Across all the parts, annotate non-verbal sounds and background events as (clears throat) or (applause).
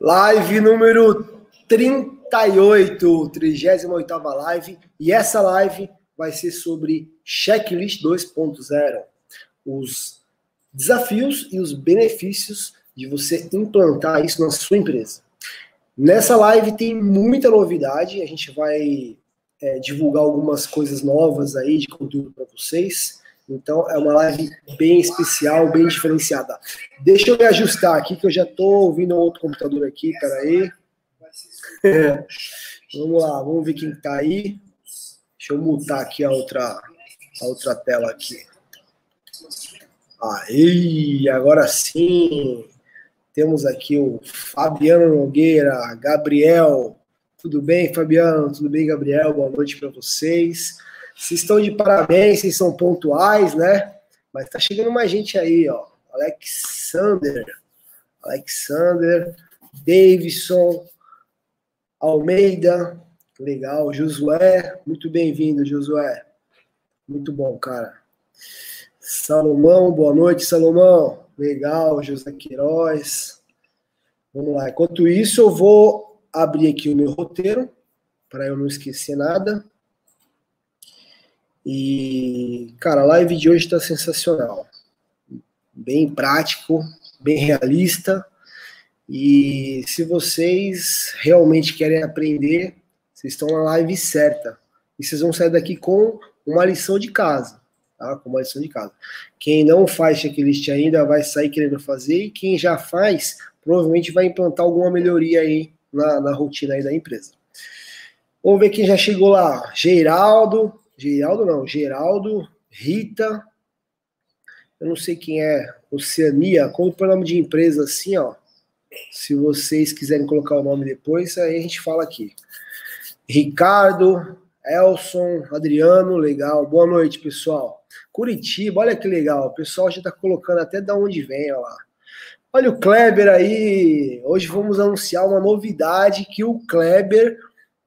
Live número 38, 38 live. E essa live vai ser sobre Checklist 2.0. Os desafios e os benefícios de você implantar isso na sua empresa. Nessa live tem muita novidade, a gente vai é, divulgar algumas coisas novas aí de conteúdo para vocês. Então é uma live bem especial, bem diferenciada. Deixa eu me ajustar aqui que eu já estou ouvindo outro computador aqui, peraí. É. Vamos lá, vamos ver quem está aí. Deixa eu mutar aqui a outra, a outra tela aqui. Aí, agora sim. Temos aqui o Fabiano Nogueira, Gabriel. Tudo bem, Fabiano? Tudo bem, Gabriel? Boa noite para vocês. Vocês estão de parabéns, vocês são pontuais, né? Mas tá chegando mais gente aí, ó. Alexander, Alexander, Davidson, Almeida, legal. Josué, muito bem-vindo, Josué. Muito bom, cara. Salomão, boa noite, Salomão. Legal, José Queiroz. Vamos lá. Enquanto isso, eu vou abrir aqui o meu roteiro, para eu não esquecer nada. E, cara, a live de hoje está sensacional. Bem prático, bem realista. E se vocês realmente querem aprender, vocês estão na live certa. E vocês vão sair daqui com uma lição de casa. Tá? Com uma lição de casa. Quem não faz checklist ainda vai sair querendo fazer. E quem já faz, provavelmente vai implantar alguma melhoria aí na, na rotina aí da empresa. Vamos ver quem já chegou lá. Geraldo, Geraldo não, Geraldo, Rita, eu não sei quem é, Oceania, como por nome de empresa assim, ó. Se vocês quiserem colocar o nome depois, aí a gente fala aqui. Ricardo, Elson, Adriano, legal. Boa noite, pessoal. Curitiba, olha que legal. O pessoal já está colocando até da onde vem, ó lá. Olha o Kleber aí. Hoje vamos anunciar uma novidade que o Kleber,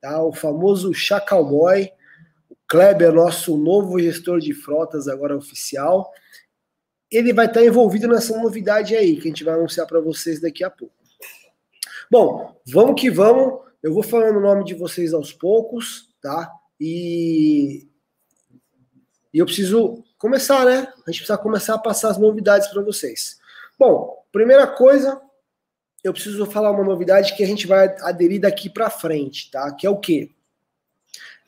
tá, o famoso Chacalboy, Kleber, nosso novo gestor de frotas, agora oficial, ele vai estar envolvido nessa novidade aí, que a gente vai anunciar para vocês daqui a pouco. Bom, vamos que vamos. Eu vou falando o nome de vocês aos poucos, tá? E, e eu preciso começar, né? A gente precisa começar a passar as novidades para vocês. Bom, primeira coisa, eu preciso falar uma novidade que a gente vai aderir daqui para frente, tá? Que é o quê?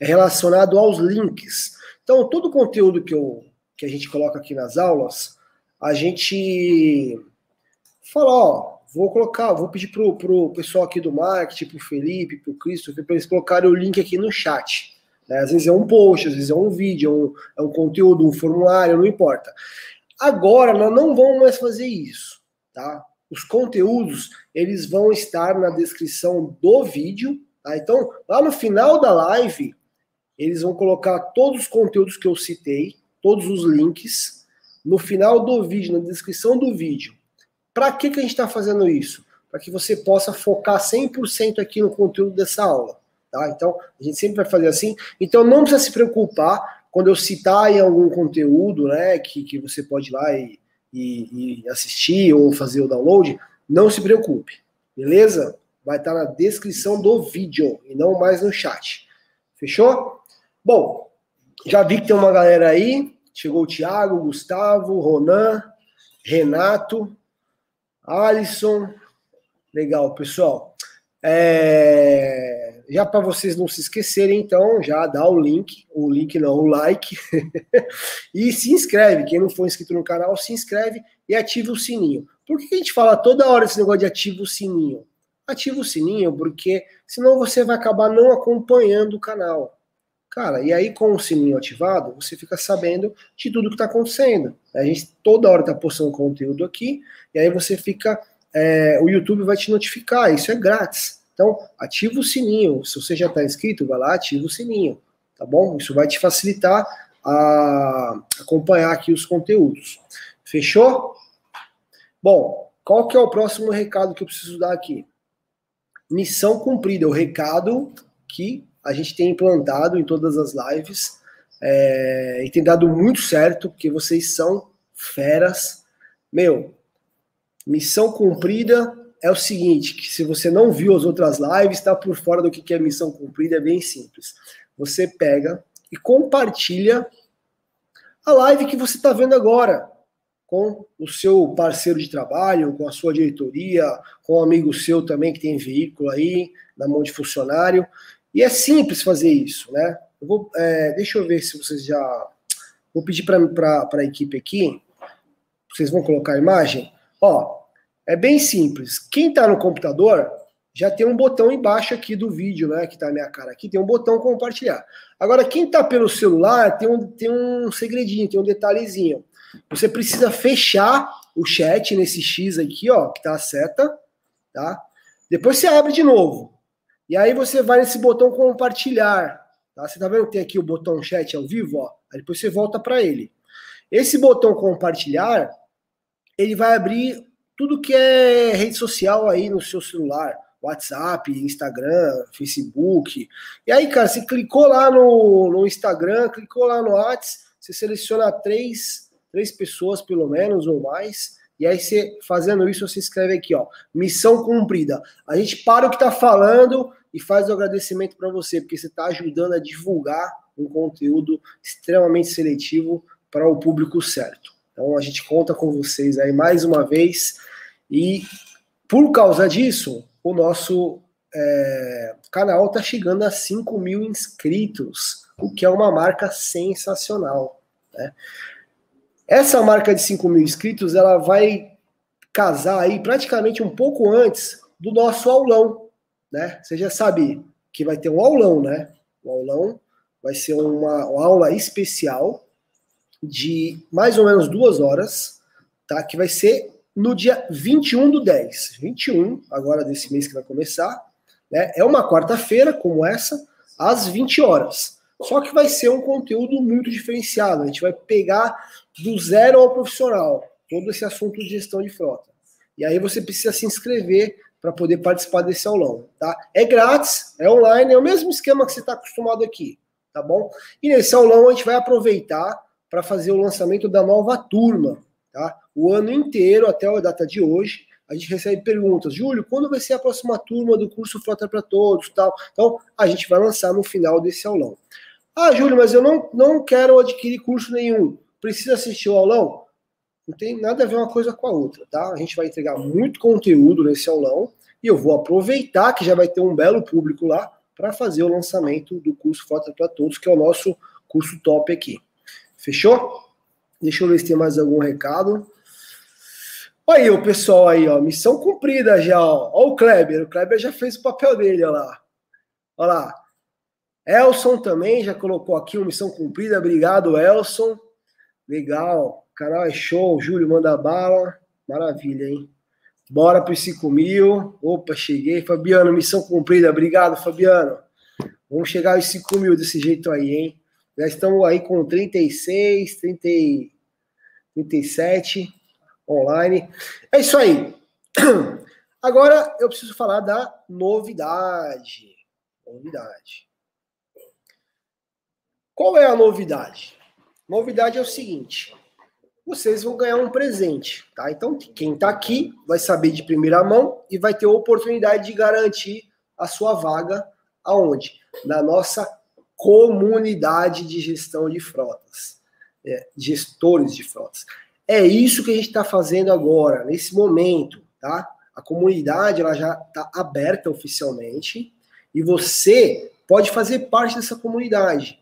É relacionado aos links. Então, todo o conteúdo que, eu, que a gente coloca aqui nas aulas, a gente fala, ó, vou colocar, vou pedir pro, pro pessoal aqui do marketing, pro Felipe, pro Christopher, para eles colocarem o link aqui no chat. Né? Às vezes é um post, às vezes é um vídeo, é um, é um conteúdo, um formulário, não importa. Agora, nós não vamos mais fazer isso, tá? Os conteúdos, eles vão estar na descrição do vídeo, tá? Então, lá no final da live, eles vão colocar todos os conteúdos que eu citei, todos os links, no final do vídeo, na descrição do vídeo. Para que, que a gente está fazendo isso? Para que você possa focar 100% aqui no conteúdo dessa aula. Tá? Então, a gente sempre vai fazer assim. Então, não precisa se preocupar quando eu citar em algum conteúdo né, que, que você pode ir lá e, e, e assistir ou fazer o download. Não se preocupe, beleza? Vai estar tá na descrição do vídeo e não mais no chat. Fechou? Bom, já vi que tem uma galera aí. Chegou o Thiago, o Gustavo, o Ronan, Renato, Alisson. Legal, pessoal. É... Já para vocês não se esquecerem, então, já dá o link, o link não, o like, (laughs) e se inscreve. Quem não for inscrito no canal, se inscreve e ativa o sininho. Por que a gente fala toda hora esse negócio de ativa o sininho? Ativa o sininho porque senão você vai acabar não acompanhando o canal. Cara, e aí com o sininho ativado, você fica sabendo de tudo que está acontecendo. A gente toda hora está postando conteúdo aqui, e aí você fica. É, o YouTube vai te notificar, isso é grátis. Então, ativa o sininho. Se você já está inscrito, vai lá, ativa o sininho. Tá bom? Isso vai te facilitar a acompanhar aqui os conteúdos. Fechou? Bom, qual que é o próximo recado que eu preciso dar aqui? Missão cumprida, o recado que a gente tem implantado em todas as lives é, e tem dado muito certo, porque vocês são feras. Meu, missão cumprida, é o seguinte, que se você não viu as outras lives, está por fora do que é missão cumprida, é bem simples. Você pega e compartilha a live que você está vendo agora com o seu parceiro de trabalho, com a sua diretoria, com um amigo seu também que tem veículo aí, na mão de funcionário. E é simples fazer isso, né? Eu vou, é, deixa eu ver se vocês já. Vou pedir para a equipe aqui. Vocês vão colocar a imagem? Ó, é bem simples. Quem está no computador já tem um botão embaixo aqui do vídeo, né? Que está a minha cara aqui, tem um botão compartilhar. Agora, quem está pelo celular tem um, tem um segredinho, tem um detalhezinho. Você precisa fechar o chat nesse X aqui, ó, que tá a seta, tá? Depois você abre de novo. E aí você vai nesse botão compartilhar, tá? Você tá vendo que tem aqui o botão chat ao vivo, ó? Aí depois você volta para ele. Esse botão compartilhar, ele vai abrir tudo que é rede social aí no seu celular. WhatsApp, Instagram, Facebook. E aí, cara, você clicou lá no, no Instagram, clicou lá no WhatsApp, você seleciona três três pessoas pelo menos ou mais. E aí você fazendo isso, você escreve aqui, ó, missão cumprida. A gente para o que está falando e faz o agradecimento para você, porque você está ajudando a divulgar um conteúdo extremamente seletivo para o público certo. Então a gente conta com vocês aí mais uma vez e por causa disso, o nosso é, canal está chegando a 5 mil inscritos, o que é uma marca sensacional. Né? Essa marca de 5 mil inscritos, ela vai casar aí praticamente um pouco antes do nosso aulão, né? Você já sabe que vai ter um aulão, né? O aulão vai ser uma, uma aula especial de mais ou menos duas horas, tá? Que vai ser no dia 21 do 10. 21, agora desse mês que vai começar, né? É uma quarta-feira, como essa, às 20 horas. Só que vai ser um conteúdo muito diferenciado. A gente vai pegar do zero ao profissional todo esse assunto de gestão de frota. E aí você precisa se inscrever para poder participar desse aulão, tá? É grátis, é online, é o mesmo esquema que você está acostumado aqui, tá bom? E nesse aulão a gente vai aproveitar para fazer o lançamento da nova turma, tá? O ano inteiro, até a data de hoje, a gente recebe perguntas, Júlio, quando vai ser a próxima turma do curso Frota para Todos, tal? Então, a gente vai lançar no final desse aulão. Ah, Júlio, mas eu não, não quero adquirir curso nenhum. Precisa assistir o aulão? Não tem nada a ver uma coisa com a outra, tá? A gente vai entregar muito conteúdo nesse aulão e eu vou aproveitar que já vai ter um belo público lá para fazer o lançamento do curso Frota para Todos, que é o nosso curso top aqui. Fechou? Deixa eu ver se tem mais algum recado. Aí, o pessoal aí, ó, missão cumprida já, ó. Ó o Kleber, o Kleber já fez o papel dele, ó lá. Ó lá. Elson também já colocou aqui uma missão cumprida. Obrigado, Elson. Legal. Canal é show. Júlio manda bala. Maravilha, hein? Bora para os 5 mil. Opa, cheguei. Fabiano, missão cumprida. Obrigado, Fabiano. Vamos chegar aos 5 mil desse jeito aí, hein? Já estamos aí com 36, 30, 37 online. É isso aí. (clears throat) Agora eu preciso falar da novidade. Novidade. Qual é a novidade? Novidade é o seguinte: vocês vão ganhar um presente, tá? Então, quem está aqui vai saber de primeira mão e vai ter a oportunidade de garantir a sua vaga aonde? Na nossa comunidade de gestão de frotas, é, gestores de frotas. É isso que a gente está fazendo agora, nesse momento, tá? A comunidade ela já está aberta oficialmente e você pode fazer parte dessa comunidade.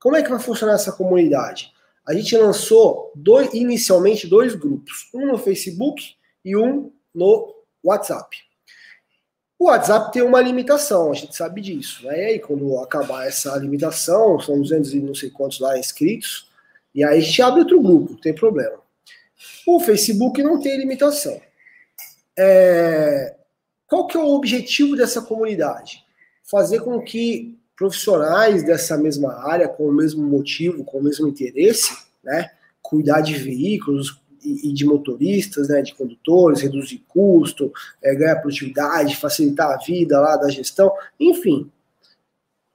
Como é que vai funcionar essa comunidade? A gente lançou dois, inicialmente dois grupos, um no Facebook e um no WhatsApp. O WhatsApp tem uma limitação, a gente sabe disso. Né? E aí, quando acabar essa limitação, são 200 e não sei quantos lá inscritos, e aí a gente abre outro grupo, não tem problema. O Facebook não tem limitação. É... Qual que é o objetivo dessa comunidade? Fazer com que profissionais dessa mesma área, com o mesmo motivo, com o mesmo interesse, né? Cuidar de veículos e, de motoristas, né? De condutores, reduzir custo, é, ganhar produtividade, facilitar a vida lá da gestão, enfim.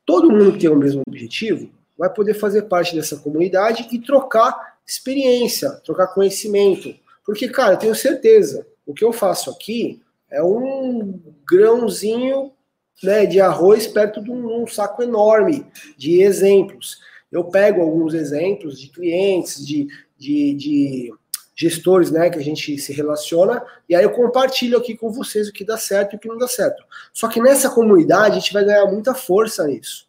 Todo mundo que tem o mesmo objetivo vai poder fazer parte dessa comunidade e trocar experiência, trocar conhecimento. Porque, cara, eu tenho certeza, o que eu faço aqui é um grãozinho né, de arroz perto de um, um saco enorme de exemplos. Eu pego alguns exemplos de clientes, de, de, de gestores né, que a gente se relaciona, e aí eu compartilho aqui com vocês o que dá certo e o que não dá certo. Só que nessa comunidade a gente vai ganhar muita força nisso.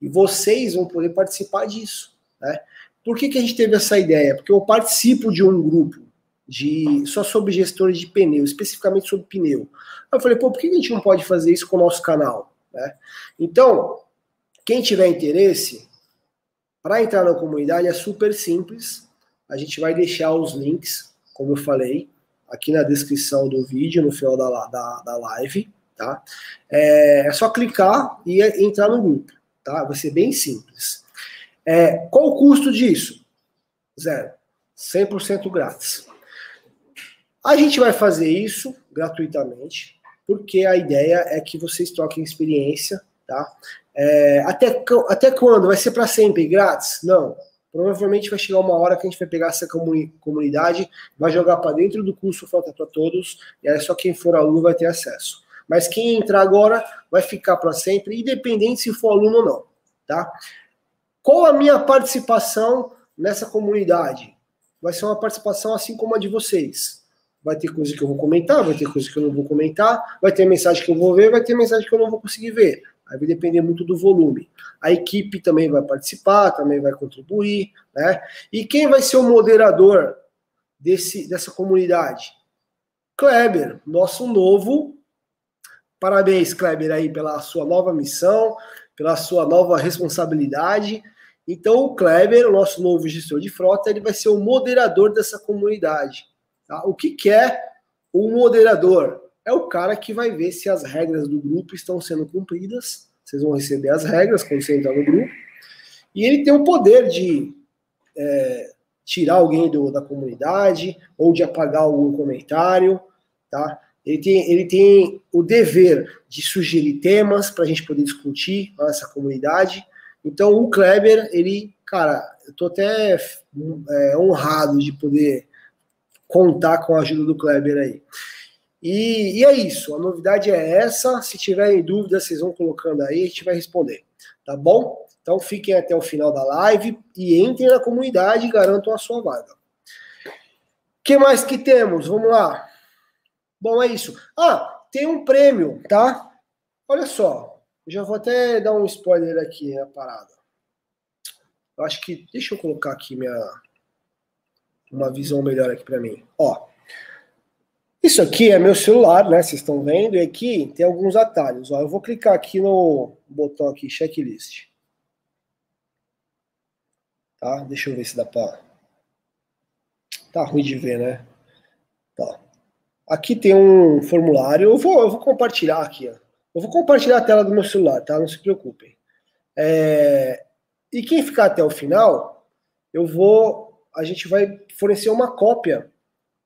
E vocês vão poder participar disso. Né? Por que, que a gente teve essa ideia? Porque eu participo de um grupo de só sobre gestores de pneu, especificamente sobre pneu. Eu falei, pô, por que a gente não pode fazer isso com o nosso canal? Né? Então, quem tiver interesse, para entrar na comunidade é super simples a gente vai deixar os links, como eu falei, aqui na descrição do vídeo, no final da, da, da live, tá? É, é, só clicar e entrar no grupo, tá? Vai ser bem simples. É, qual o custo disso? Zero. 100% grátis. A gente vai fazer isso gratuitamente, porque a ideia é que vocês troquem experiência, tá? É, até, até quando? Vai ser para sempre grátis? Não. Provavelmente vai chegar uma hora que a gente vai pegar essa comunidade, vai jogar para dentro do curso Frota para Todos, e aí só quem for aluno vai ter acesso. Mas quem entrar agora vai ficar para sempre, independente se for aluno ou não, tá? Qual a minha participação nessa comunidade? Vai ser uma participação assim como a de vocês. Vai ter coisa que eu vou comentar, vai ter coisa que eu não vou comentar, vai ter mensagem que eu vou ver, vai ter mensagem que eu não vou conseguir ver. Aí vai depender muito do volume. A equipe também vai participar, também vai contribuir, né? E quem vai ser o moderador desse, dessa comunidade? Kleber, nosso novo. Parabéns, Kleber, aí pela sua nova missão, pela sua nova responsabilidade. Então, o Kleber, o nosso novo gestor de frota, ele vai ser o moderador dessa comunidade. Tá? O que, que é o moderador? é o cara que vai ver se as regras do grupo estão sendo cumpridas. Vocês vão receber as regras quando você entrar no grupo. E ele tem o poder de é, tirar alguém do, da comunidade ou de apagar algum comentário, tá? Ele tem, ele tem o dever de sugerir temas para a gente poder discutir nessa comunidade. Então, o Kleber, ele, cara, eu tô até é, honrado de poder contar com a ajuda do Kleber aí. E, e, é isso, a novidade é essa. Se tiverem dúvidas, vocês vão colocando aí, a gente vai responder, tá bom? Então fiquem até o final da live e entrem na comunidade e garantam a sua vaga. O que mais que temos? Vamos lá. Bom, é isso. Ah, tem um prêmio, tá? Olha só, já vou até dar um spoiler aqui na parada. Eu acho que deixa eu colocar aqui minha uma visão melhor aqui para mim. Ó, isso aqui é meu celular, né? Vocês estão vendo, e aqui tem alguns atalhos. Ó, eu vou clicar aqui no botão aqui, checklist. Tá? Deixa eu ver se dá para. Tá ruim de ver, né? Tá. Aqui tem um formulário. Eu vou, eu vou compartilhar aqui, ó. Eu vou compartilhar a tela do meu celular, tá? Não se preocupem. É... E quem ficar até o final, eu vou. A gente vai fornecer uma cópia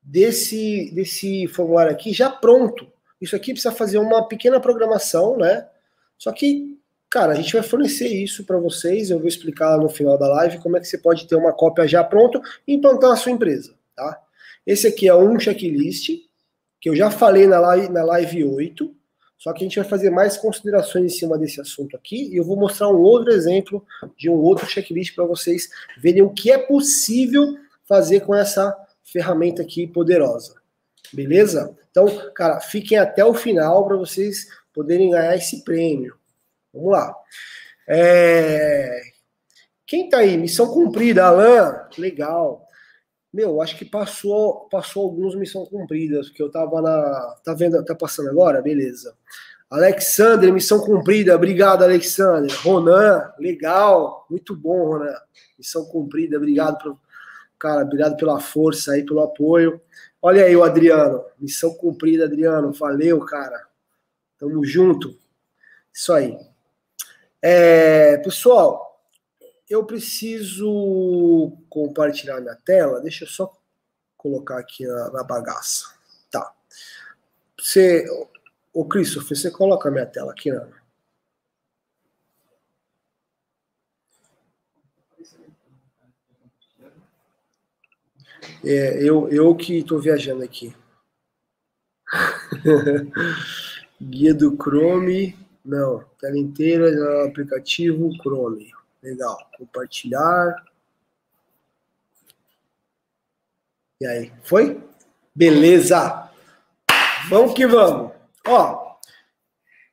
desse, desse formulário aqui já pronto. Isso aqui precisa fazer uma pequena programação, né? Só que, cara, a gente vai fornecer isso para vocês. Eu vou explicar no final da live como é que você pode ter uma cópia já pronto e implantar na sua empresa, tá? Esse aqui é um checklist que eu já falei na live, na live 8, só que a gente vai fazer mais considerações em cima desse assunto aqui e eu vou mostrar um outro exemplo de um outro checklist para vocês verem o que é possível fazer com essa ferramenta aqui poderosa. Beleza? Então, cara, fiquem até o final para vocês poderem ganhar esse prêmio. Vamos lá. É... Quem tá aí? Missão cumprida, Alan. Legal. Meu, acho que passou, passou alguns missão cumpridas, porque eu tava na. Tá vendo? Tá passando agora? Beleza. Alexandre, missão cumprida. Obrigado, Alexandre. Ronan, legal. Muito bom, Ronan. Missão cumprida. Obrigado por Cara, obrigado pela força aí, pelo apoio. Olha aí o Adriano. Missão cumprida, Adriano. Valeu, cara. Tamo junto. Isso aí. É, pessoal, eu preciso compartilhar minha tela. Deixa eu só colocar aqui na, na bagaça. Tá. Você, ô Christopher, você coloca a minha tela aqui, né? É, eu, eu que estou viajando aqui. (laughs) Guia do Chrome. Não, tela inteira aplicativo Chrome. Legal. Compartilhar. E aí, foi? Beleza! Vamos que vamos. Ó,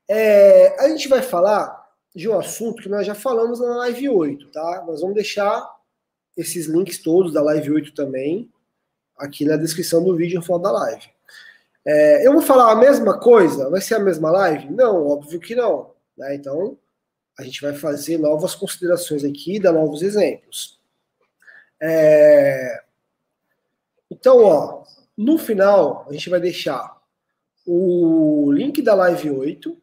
é, a gente vai falar de um assunto que nós já falamos na live 8, tá? Nós vamos deixar esses links todos da live 8 também aqui na descrição do vídeo no final da live. É, eu vou falar a mesma coisa? Vai ser a mesma live? Não, óbvio que não. Né? Então, a gente vai fazer novas considerações aqui, dar novos exemplos. É, então, ó, no final, a gente vai deixar o link da live 8,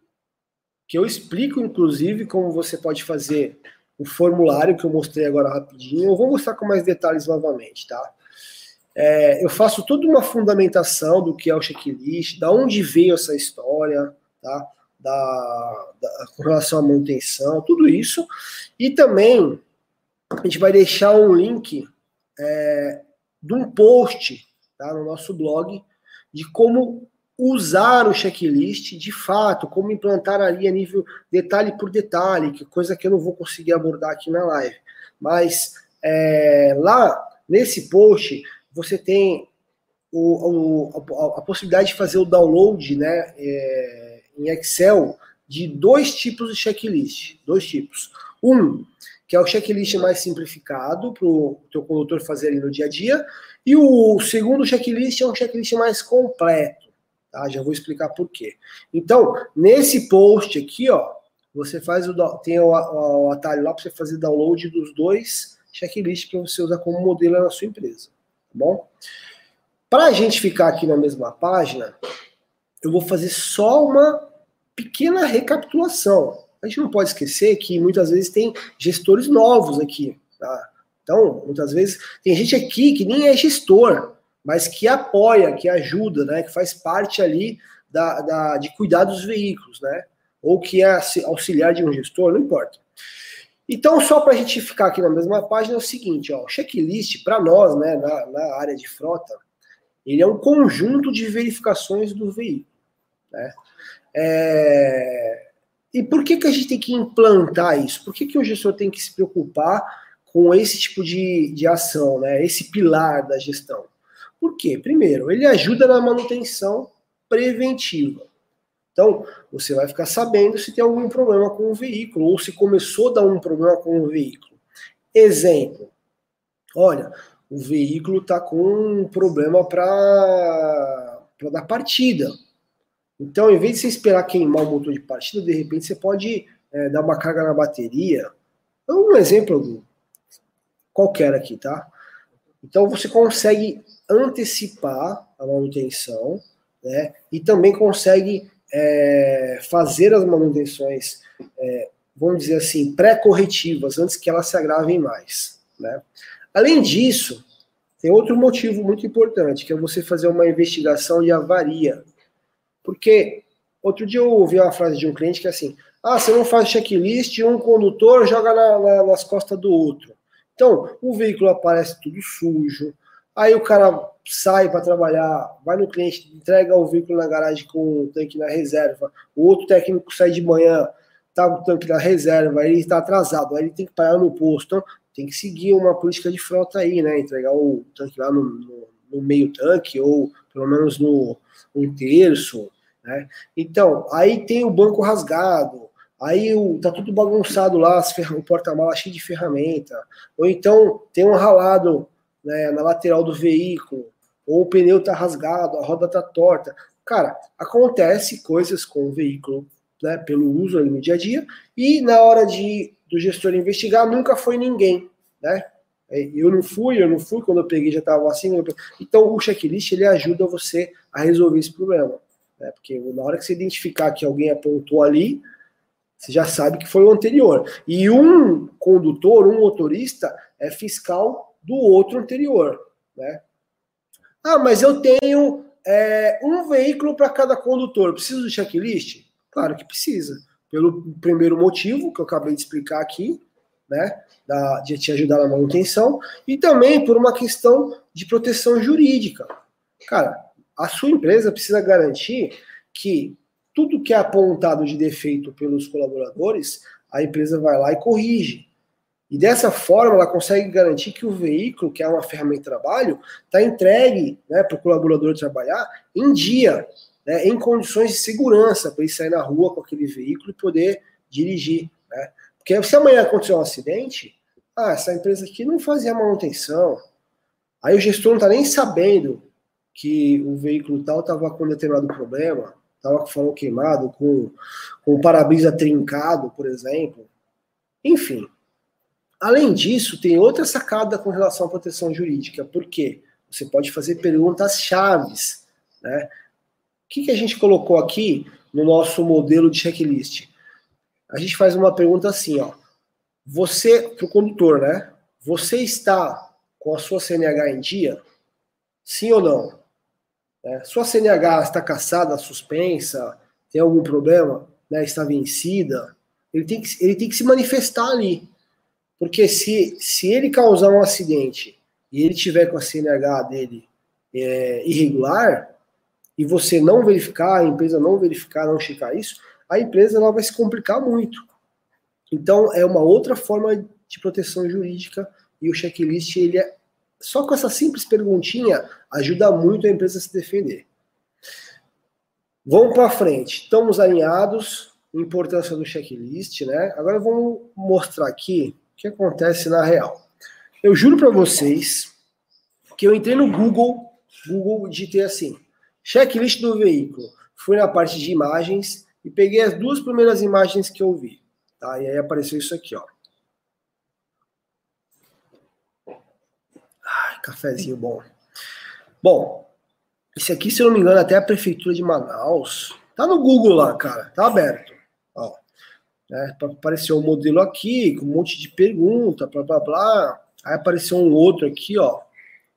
que eu explico, inclusive, como você pode fazer o formulário que eu mostrei agora rapidinho. Eu vou mostrar com mais detalhes novamente, tá? É, eu faço toda uma fundamentação do que é o checklist, da onde veio essa história, tá? Da, da, com relação à manutenção, tudo isso. E também a gente vai deixar um link é, de um post tá, no nosso blog de como usar o checklist de fato, como implantar ali a nível detalhe por detalhe, que coisa que eu não vou conseguir abordar aqui na live. Mas é, lá nesse post você tem o, o, a, a, possibilidade de fazer o download né, é, em Excel de dois tipos de checklist. Dois tipos. Um, que é o checklist mais simplificado para o teu condutor fazer ali no dia a dia, e o segundo checklist é um checklist mais completo, tá? Já vou explicar por quê. Então, nesse post aqui, ó, você faz o tem o, o atalho lá para você fazer download dos dois checklists para você usar como modelo na sua empresa, tá bom? Para a gente ficar aqui na mesma página, eu vou fazer só uma pequena recapitulação. A gente não pode esquecer que muitas vezes tem gestores novos aqui, tá? Então, muitas vezes, tem gente aqui que nem é gestor, mas que apoia, que ajuda, né? Que faz parte ali da, da de cuidar dos veículos, né? Ou que é auxiliar de um gestor, não importa. Então, só para a gente ficar aqui na mesma página, é o seguinte, ó, o checklist, para nós, né, na, na, área de frota, ele é um conjunto de verificações do veículo. Né? É... E por que, que a gente tem que implantar isso? Por que, que o gestor tem que se preocupar com esse tipo de, de ação, né? Esse pilar da gestão. Por quê? Primeiro, ele ajuda na manutenção preventiva. Então, você vai ficar sabendo se tem algum problema com o veículo, ou se começou a dar um problema com o veículo. Exemplo: olha, o veículo está com um problema para dar partida. Então, em vez de você esperar queimar o motor de partida, de repente você pode é, dar uma carga na bateria. Então, um exemplo qualquer aqui, tá? Então você consegue antecipar a manutenção, né? E também consegue é, fazer as manutenções, é, vamos dizer assim, pré-corretivas, antes que elas se agravem mais, né? Além disso, tem outro motivo muito importante, que é você fazer uma investigação de avaria. Porque outro dia eu ouvi uma frase de um cliente que é assim: ah, você não faz checklist, um condutor joga na, na, nas costas do outro. Então, o veículo aparece tudo sujo, aí o cara sai para trabalhar, vai no cliente, entrega o veículo na garagem com o tanque na reserva, o outro técnico sai de manhã, tá com o tanque na reserva, aí ele está atrasado, aí ele tem que parar no posto, então tem que seguir uma política de frota aí, né, entregar o tanque lá no, no, no meio tanque, ou pelo menos no um terço, né, então, aí tem o banco rasgado, Aí o, tá tudo bagunçado lá, o porta-mala cheio de ferramenta. Ou então tem um ralado né, na lateral do veículo, ou o pneu tá rasgado, a roda tá torta. Cara, acontece coisas com o veículo, né, pelo uso ali no dia a dia, e na hora de do gestor investigar, nunca foi ninguém, né? É, eu não fui, eu não fui, quando eu peguei já estava assim. Então o checklist ele ajuda você a resolver esse problema. Né? Porque na hora que você identificar que alguém apontou ali, você já sabe que foi o anterior. E um condutor, um motorista, é fiscal do outro anterior. Né? Ah, mas eu tenho é, um veículo para cada condutor. Preciso de checklist? Claro que precisa. Pelo primeiro motivo, que eu acabei de explicar aqui, né? Da, de te ajudar na manutenção, e também por uma questão de proteção jurídica. Cara, a sua empresa precisa garantir que tudo que é apontado de defeito pelos colaboradores, a empresa vai lá e corrige. E dessa forma, ela consegue garantir que o veículo, que é uma ferramenta de trabalho, está entregue né, para o colaborador trabalhar em dia, né, em condições de segurança, para ele sair na rua com aquele veículo e poder dirigir. Né? Porque se amanhã acontecer um acidente, ah, essa empresa aqui não fazia manutenção. Aí o gestor não está nem sabendo que o veículo tal estava com determinado problema, estava com farol queimado, com, com o para-brisa trincado, por exemplo. Enfim. Além disso, tem outra sacada com relação à proteção jurídica. Por quê? Você pode fazer perguntas chaves. Né? O que, que a gente colocou aqui no nosso modelo de checklist? A gente faz uma pergunta assim, ó. Você, para o condutor, né? Você está com a sua CNH em dia? Sim ou não? É, sua CNH está caçada, suspensa, tem algum problema, né, está vencida, ele tem, que, ele tem que se manifestar ali. Porque se, se ele causar um acidente e ele tiver com a CNH dele é, irregular, e você não verificar, a empresa não verificar, não checar isso, a empresa ela vai se complicar muito. Então, é uma outra forma de proteção jurídica e o checklist ele é só com essa simples perguntinha ajuda muito a empresa a se defender. Vamos para frente. Estamos alinhados. Importância do checklist, né? Agora vamos mostrar aqui o que acontece na real. Eu juro para vocês que eu entrei no Google, Google digitei assim, checklist do veículo. Fui na parte de imagens e peguei as duas primeiras imagens que eu vi, tá? E aí apareceu isso aqui, ó. Cafezinho bom. Bom, esse aqui, se eu não me engano, até a prefeitura de Manaus. Tá no Google lá, cara. Tá aberto. Ó. É, apareceu um modelo aqui, com um monte de pergunta, blá blá blá. Aí apareceu um outro aqui, ó.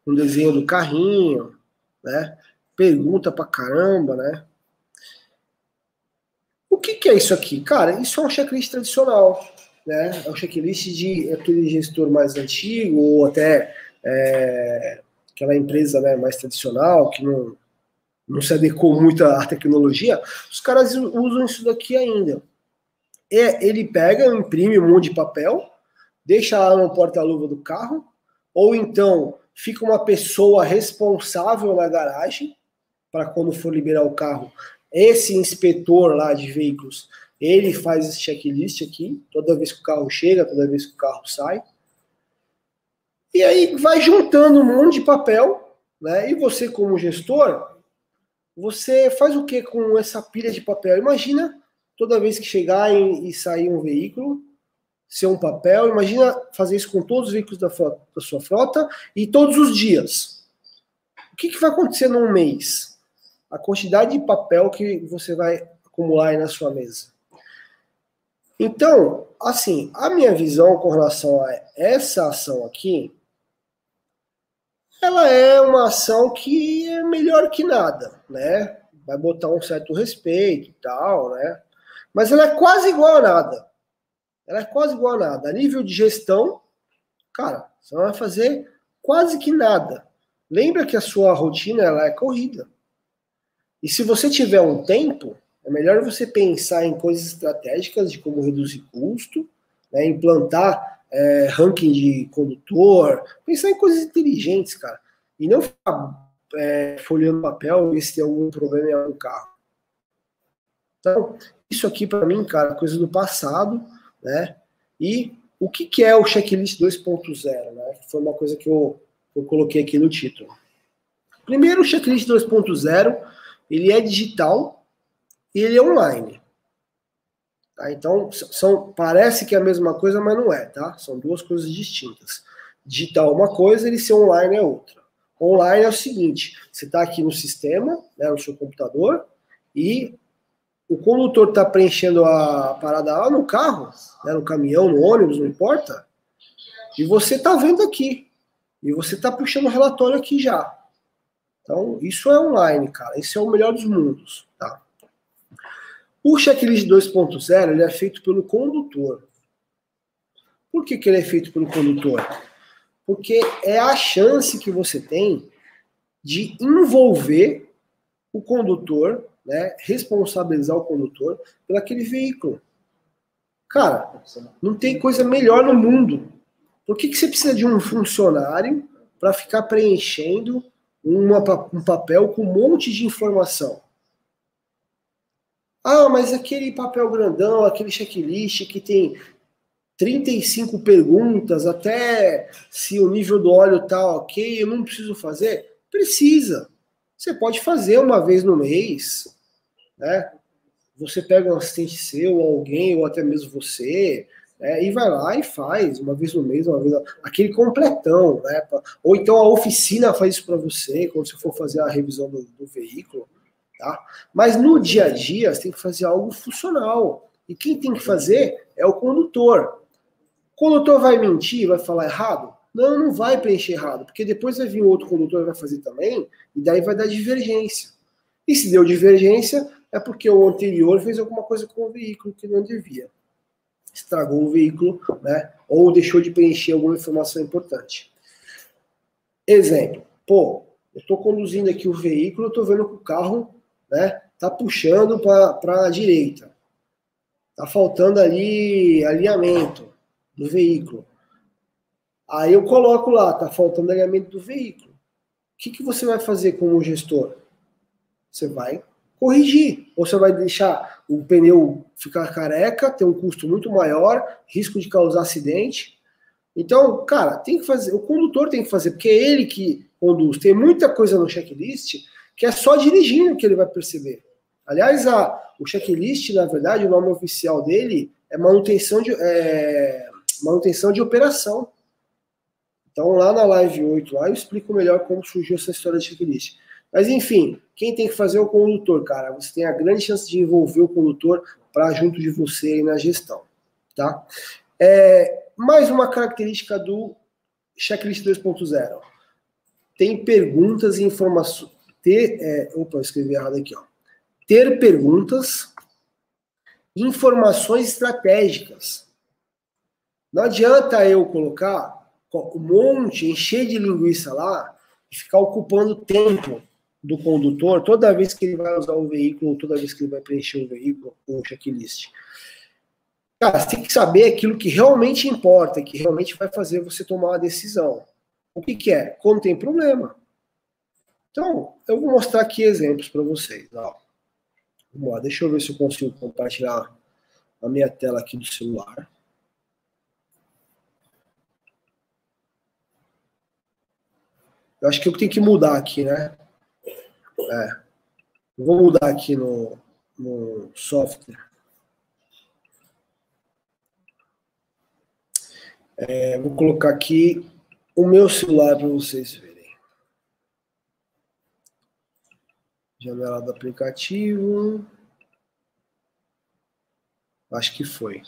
Um desenho do carrinho, né? Pergunta pra caramba, né? O que, que é isso aqui? Cara, isso é um checklist tradicional, né? É um checklist de aquele gestor mais antigo, ou até é, aquela empresa né, mais tradicional, que não, não se adequou muito à tecnologia, os caras usam isso daqui ainda. É, ele pega, imprime um monte de papel, deixa lá no porta-luva do carro, ou então fica uma pessoa responsável na garagem para quando for liberar o carro, esse inspetor lá de veículos, ele faz esse checklist aqui, toda vez que o carro chega, toda vez que o carro sai. E aí vai juntando um monte de papel, né? E você, como gestor, você faz o que com essa pilha de papel? Imagina toda vez que chegar e sair um veículo, ser um papel, imagina fazer isso com todos os veículos da, frota, da sua frota e todos os dias. O que, que vai acontecer num mês? A quantidade de papel que você vai acumular aí na sua mesa. Então, assim, a minha visão com relação a essa ação aqui ela é uma ação que é melhor que nada, né? Vai botar um certo respeito e tal, né? Mas ela é quase igual a nada. Ela é quase igual a nada. A nível de gestão, cara, você vai fazer quase que nada. Lembra que a sua rotina ela é corrida. E se você tiver um tempo, é melhor você pensar em coisas estratégicas de como reduzir custo, né, implantar é, ranking de condutor, pensar em coisas inteligentes, cara. E não ficar é, folheando papel e se tem algum problema em algum carro. Então, isso aqui para mim, cara, coisa do passado, né? E o que, que é o checklist 2.0, né? Foi uma coisa que eu, eu coloquei aqui no título. Primeiro, o checklist 2.0, ele é digital e ele é online. Tá? Então, são, parece que é a mesma coisa, mas não é, tá? São duas coisas distintas. Digital é uma coisa, ele ser online é outra. Online é o seguinte: você está aqui no sistema, né, no seu computador, e o condutor está preenchendo a parada lá no carro, né, no caminhão, no ônibus, não importa, e você está vendo aqui. E você está puxando o relatório aqui já. Então, isso é online, cara. Isso é o melhor dos mundos, tá? O checklist 2.0 ele é feito pelo condutor. Por que, que ele é feito pelo condutor? Porque é a chance que você tem de envolver o condutor, né, responsabilizar o condutor por aquele veículo. Cara, não tem coisa melhor no mundo. Por que, que você precisa de um funcionário para ficar preenchendo uma, um papel com um monte de informação? Ah, mas aquele papel grandão, aquele checklist que tem 35 perguntas, até se o nível do óleo tá ok, eu não preciso fazer? Precisa. Você pode fazer uma vez no mês, né? Você pega um assistente seu, alguém, ou até mesmo você, né? e vai lá e faz uma vez no mês, uma vez aquele completão, né? Ou então a oficina faz isso para você quando você for fazer a revisão do, do veículo, tá? Mas no dia a dia você tem que fazer algo funcional. E quem tem que fazer é o condutor. O condutor vai mentir, vai falar errado? Não, não vai preencher errado, porque depois vai vir outro condutor e vai fazer também, e daí vai dar divergência. E se deu divergência, é porque o anterior fez alguma coisa com o veículo que não devia. Estragou o veículo, né? Ou deixou de preencher alguma informação importante. Exemplo, pô, eu estou conduzindo aqui o veículo, eu estou vendo que o carro, né, tá puxando para a direita. Tá faltando ali alinhamento do veículo. Aí eu coloco lá, tá faltando alinhamento do veículo. O que, que você vai fazer como gestor? Você vai corrigir. Ou você vai deixar o pneu ficar careca, ter um custo muito maior, risco de causar acidente. Então, cara, tem que fazer, o condutor tem que fazer, porque é ele que conduz. Tem muita coisa no checklist que é só dirigindo que ele vai perceber. Aliás, a, o checklist, na verdade, o nome oficial dele é manutenção de, é, manutenção de operação. Então, lá na live 8, lá eu explico melhor como surgiu essa história de checklist. Mas, enfim, quem tem que fazer é o condutor, cara. Você tem a grande chance de envolver o condutor para junto de você aí na gestão, tá? É, mais uma característica do checklist 2.0. Tem perguntas e informações. Ter, é, opa, escrevi errado aqui, ó. Ter perguntas, informações estratégicas. Não adianta eu colocar um monte, encher de linguiça lá e ficar ocupando tempo do condutor toda vez que ele vai usar o veículo, toda vez que ele vai preencher o veículo ou o checklist. Cara, você tem que saber aquilo que realmente importa, que realmente vai fazer você tomar uma decisão. O que, que é? Quando tem problema. Então, eu vou mostrar aqui exemplos para vocês. Ó. Vamos lá, deixa eu ver se eu consigo compartilhar a minha tela aqui do celular. Eu acho que eu tenho que mudar aqui, né? É. Vou mudar aqui no, no software. É, vou colocar aqui o meu celular para vocês verem. Janela do aplicativo. Acho que foi.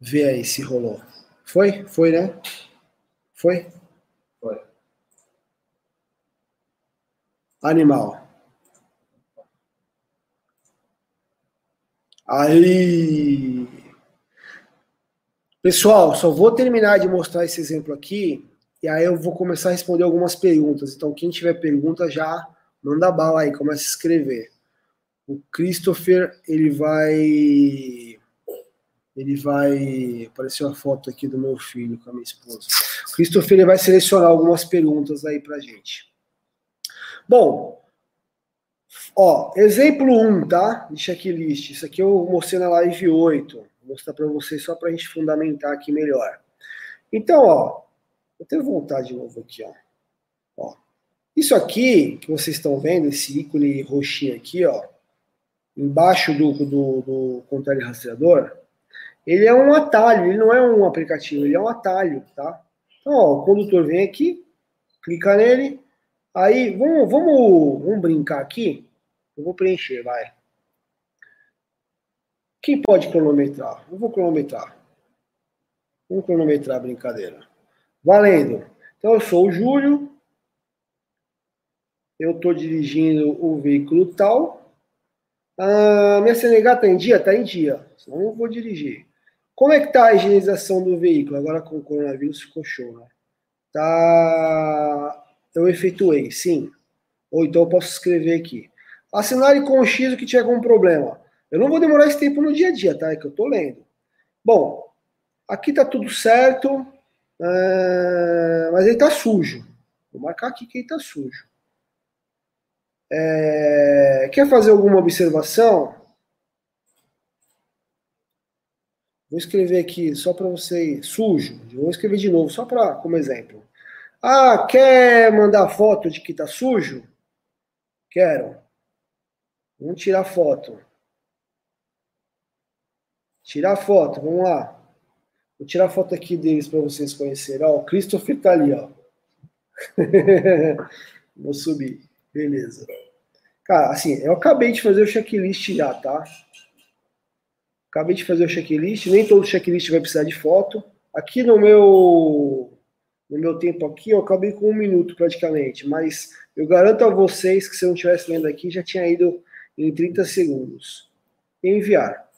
Vê aí se rolou. Foi? Foi, né? Foi? animal. Aí. Pessoal, só vou terminar de mostrar esse exemplo aqui e aí eu vou começar a responder algumas perguntas. Então, quem tiver pergunta já manda bala aí, começa a escrever. O Christopher, ele vai ele vai apareceu a foto aqui do meu filho com a minha esposa. O Christopher ele vai selecionar algumas perguntas aí pra gente. Bom, ó, exemplo 1, tá? De checklist. Isso aqui eu mostrei na live 8. Vou mostrar para vocês só para a gente fundamentar aqui melhor. Então, ó, eu tenho voltar de novo aqui, ó. ó. Isso aqui que vocês estão vendo, esse ícone roxinho aqui, ó, embaixo do, do, do controle rastreador, ele é um atalho, ele não é um aplicativo, ele é um atalho, tá? Então, ó, o condutor vem aqui, clica nele, Aí, vamos, vamos, vamos brincar aqui. Eu vou preencher, vai. Quem pode cronometrar? Eu vou cronometrar. Vamos cronometrar a brincadeira. Valendo. Então, eu sou o Júlio. Eu estou dirigindo o veículo tal. Ah, minha CNH está em dia? Está em dia. Senão eu vou dirigir. Como é que está a higienização do veículo? Agora com o coronavírus ficou show, né? Tá eu efetuei, sim. Ou então eu posso escrever aqui. Assinale com o X o que tiver algum problema. Eu não vou demorar esse tempo no dia a dia, tá? É que eu tô lendo. Bom, aqui tá tudo certo, é... mas ele tá sujo. Vou marcar aqui que ele tá sujo. É... Quer fazer alguma observação? Vou escrever aqui só para você sujo. Vou escrever de novo só para como exemplo. Ah, quer mandar foto de que tá sujo? Quero. Vamos tirar foto. Tirar foto, vamos lá. Vou tirar foto aqui deles para vocês conhecerem. Ó, o Christopher tá ali, ó. (laughs) Vou subir. Beleza. Cara, assim, eu acabei de fazer o checklist já, tá? Acabei de fazer o checklist. Nem todo checklist vai precisar de foto. Aqui no meu no meu tempo aqui, eu acabei com um minuto praticamente, mas eu garanto a vocês que se eu não estivesse lendo aqui, já tinha ido em 30 segundos. Enviar.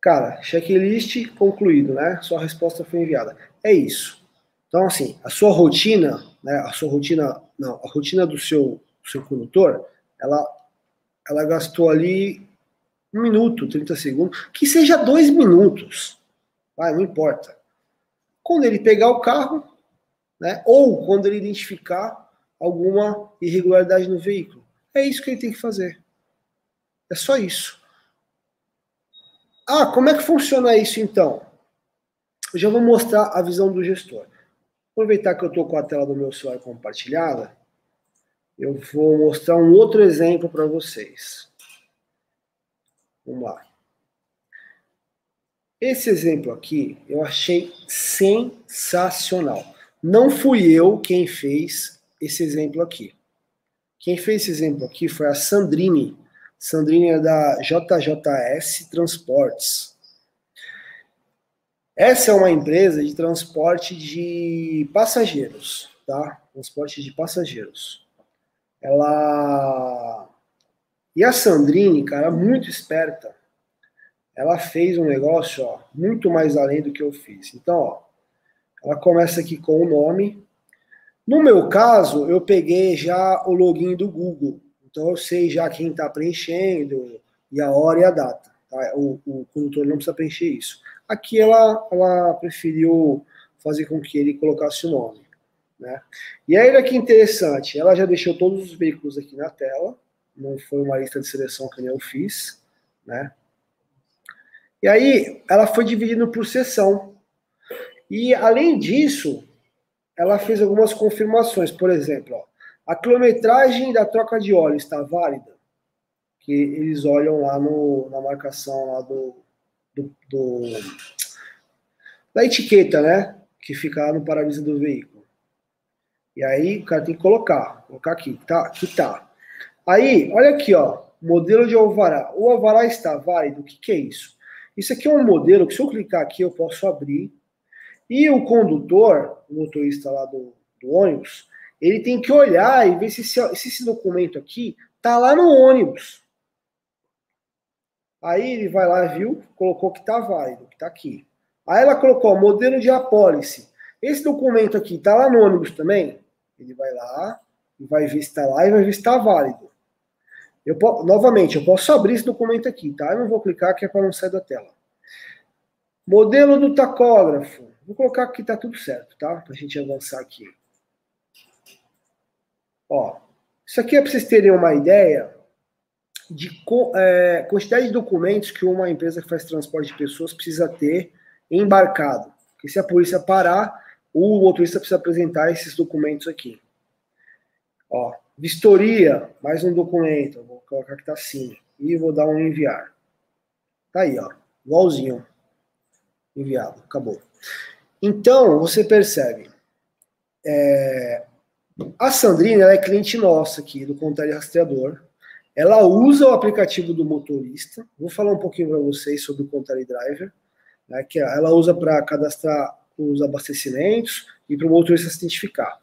Cara, checklist concluído, né? Sua resposta foi enviada. É isso. Então, assim, a sua rotina, né? A sua rotina, não, a rotina do seu, do seu condutor, ela, ela gastou ali um minuto, 30 segundos, que seja dois minutos. Vai, não importa. Quando ele pegar o carro, né? Ou quando ele identificar alguma irregularidade no veículo. É isso que ele tem que fazer. É só isso. Ah, como é que funciona isso então? Eu já vou mostrar a visão do gestor. Aproveitar que eu estou com a tela do meu celular compartilhada, eu vou mostrar um outro exemplo para vocês. Vamos lá. Esse exemplo aqui eu achei sensacional. Não fui eu quem fez esse exemplo aqui. Quem fez esse exemplo aqui foi a Sandrine, Sandrine é da JJS Transportes. Essa é uma empresa de transporte de passageiros, tá? Transporte de passageiros. Ela. E a Sandrine, cara, muito esperta, ela fez um negócio, ó, muito mais além do que eu fiz. Então, ó, ela começa aqui com o nome. No meu caso, eu peguei já o login do Google. Então eu sei já quem está preenchendo e a hora e a data. Tá? O, o condutor não precisa preencher isso. Aqui ela, ela preferiu fazer com que ele colocasse o nome. Né? E aí, olha que interessante, ela já deixou todos os veículos aqui na tela, não foi uma lista de seleção que eu fiz, né? E aí, ela foi dividindo por seção. E, além disso, ela fez algumas confirmações, por exemplo, ó, a quilometragem da troca de óleo está válida? Que eles olham lá no, na marcação lá do, do, do da etiqueta, né? Que fica lá no para-brisa do veículo. E aí o cara tem que colocar, colocar aqui, tá? Aqui tá. Aí, olha aqui, ó, modelo de alvará. O alvará está válido. O que, que é isso? Isso aqui é um modelo que se eu clicar aqui eu posso abrir e o condutor, o motorista lá do, do ônibus, ele tem que olhar e ver se esse, se esse documento aqui tá lá no ônibus. Aí ele vai lá, viu, colocou que tá válido, que tá aqui. Aí ela colocou modelo de apólice. Esse documento aqui tá lá no ônibus também? Ele vai lá vai ver se tá lá e vai ver se tá válido. Eu, novamente, eu posso abrir esse documento aqui, tá? Eu não vou clicar que é para não sair da tela. Modelo do tacógrafo. Vou colocar que tá tudo certo, tá? Pra gente avançar aqui. Ó, isso aqui é para vocês terem uma ideia de é, quantidade de documentos que uma empresa que faz transporte de pessoas precisa ter embarcado. Porque se a polícia parar, o motorista precisa apresentar esses documentos aqui. Ó, vistoria, mais um documento. Vou colocar que tá assim. E vou dar um enviar. Tá aí, ó. Igualzinho. Enviado. Acabou. Então, você percebe. É, a Sandrine é cliente nossa aqui do Contare Rastreador. Ela usa o aplicativo do motorista. Vou falar um pouquinho para vocês sobre o Contare Driver, né, que ela usa para cadastrar os abastecimentos e para o motorista se identificar.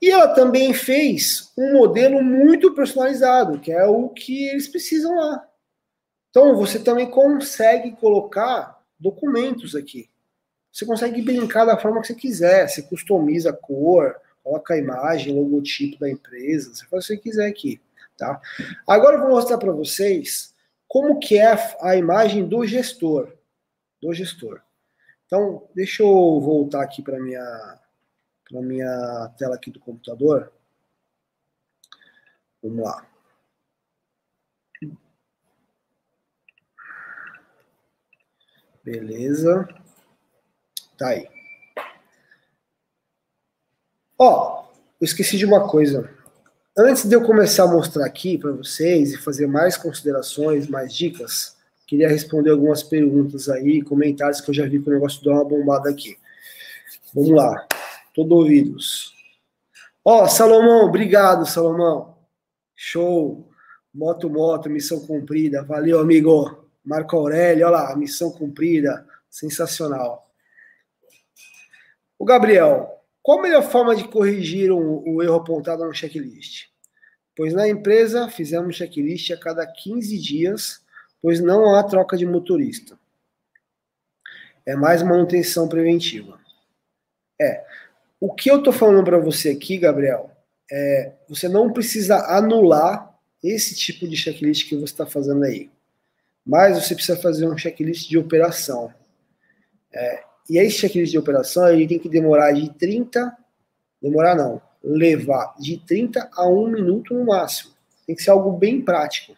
E ela também fez um modelo muito personalizado, que é o que eles precisam lá. Então você também consegue colocar documentos aqui. Você consegue brincar da forma que você quiser. Você customiza a cor, Coloca a imagem, logotipo da empresa, você faz o que você quiser aqui, tá? Agora eu vou mostrar para vocês como que é a imagem do gestor, do gestor. Então, deixa eu voltar aqui para minha para minha tela aqui do computador. Vamos lá. Beleza. Tá aí. Ó, eu esqueci de uma coisa. Antes de eu começar a mostrar aqui para vocês e fazer mais considerações, mais dicas, queria responder algumas perguntas aí, comentários que eu já vi que o negócio deu uma bombada aqui. Vamos lá. Todo ouvidos. Ó, Salomão, obrigado, Salomão. Show. Moto Moto, missão cumprida. Valeu, amigo. Marco Aurélio, olha lá, missão cumprida. Sensacional. O Gabriel, qual a melhor forma de corrigir o, o erro apontado no checklist? Pois na empresa fizemos checklist a cada 15 dias, pois não há troca de motorista. É mais manutenção preventiva. É. O que eu estou falando para você aqui, Gabriel, é você não precisa anular esse tipo de checklist que você está fazendo aí. Mas você precisa fazer um checklist de operação. É, e esse checklist de operação ele tem que demorar de 30, demorar não, levar de 30 a 1 minuto no máximo. Tem que ser algo bem prático.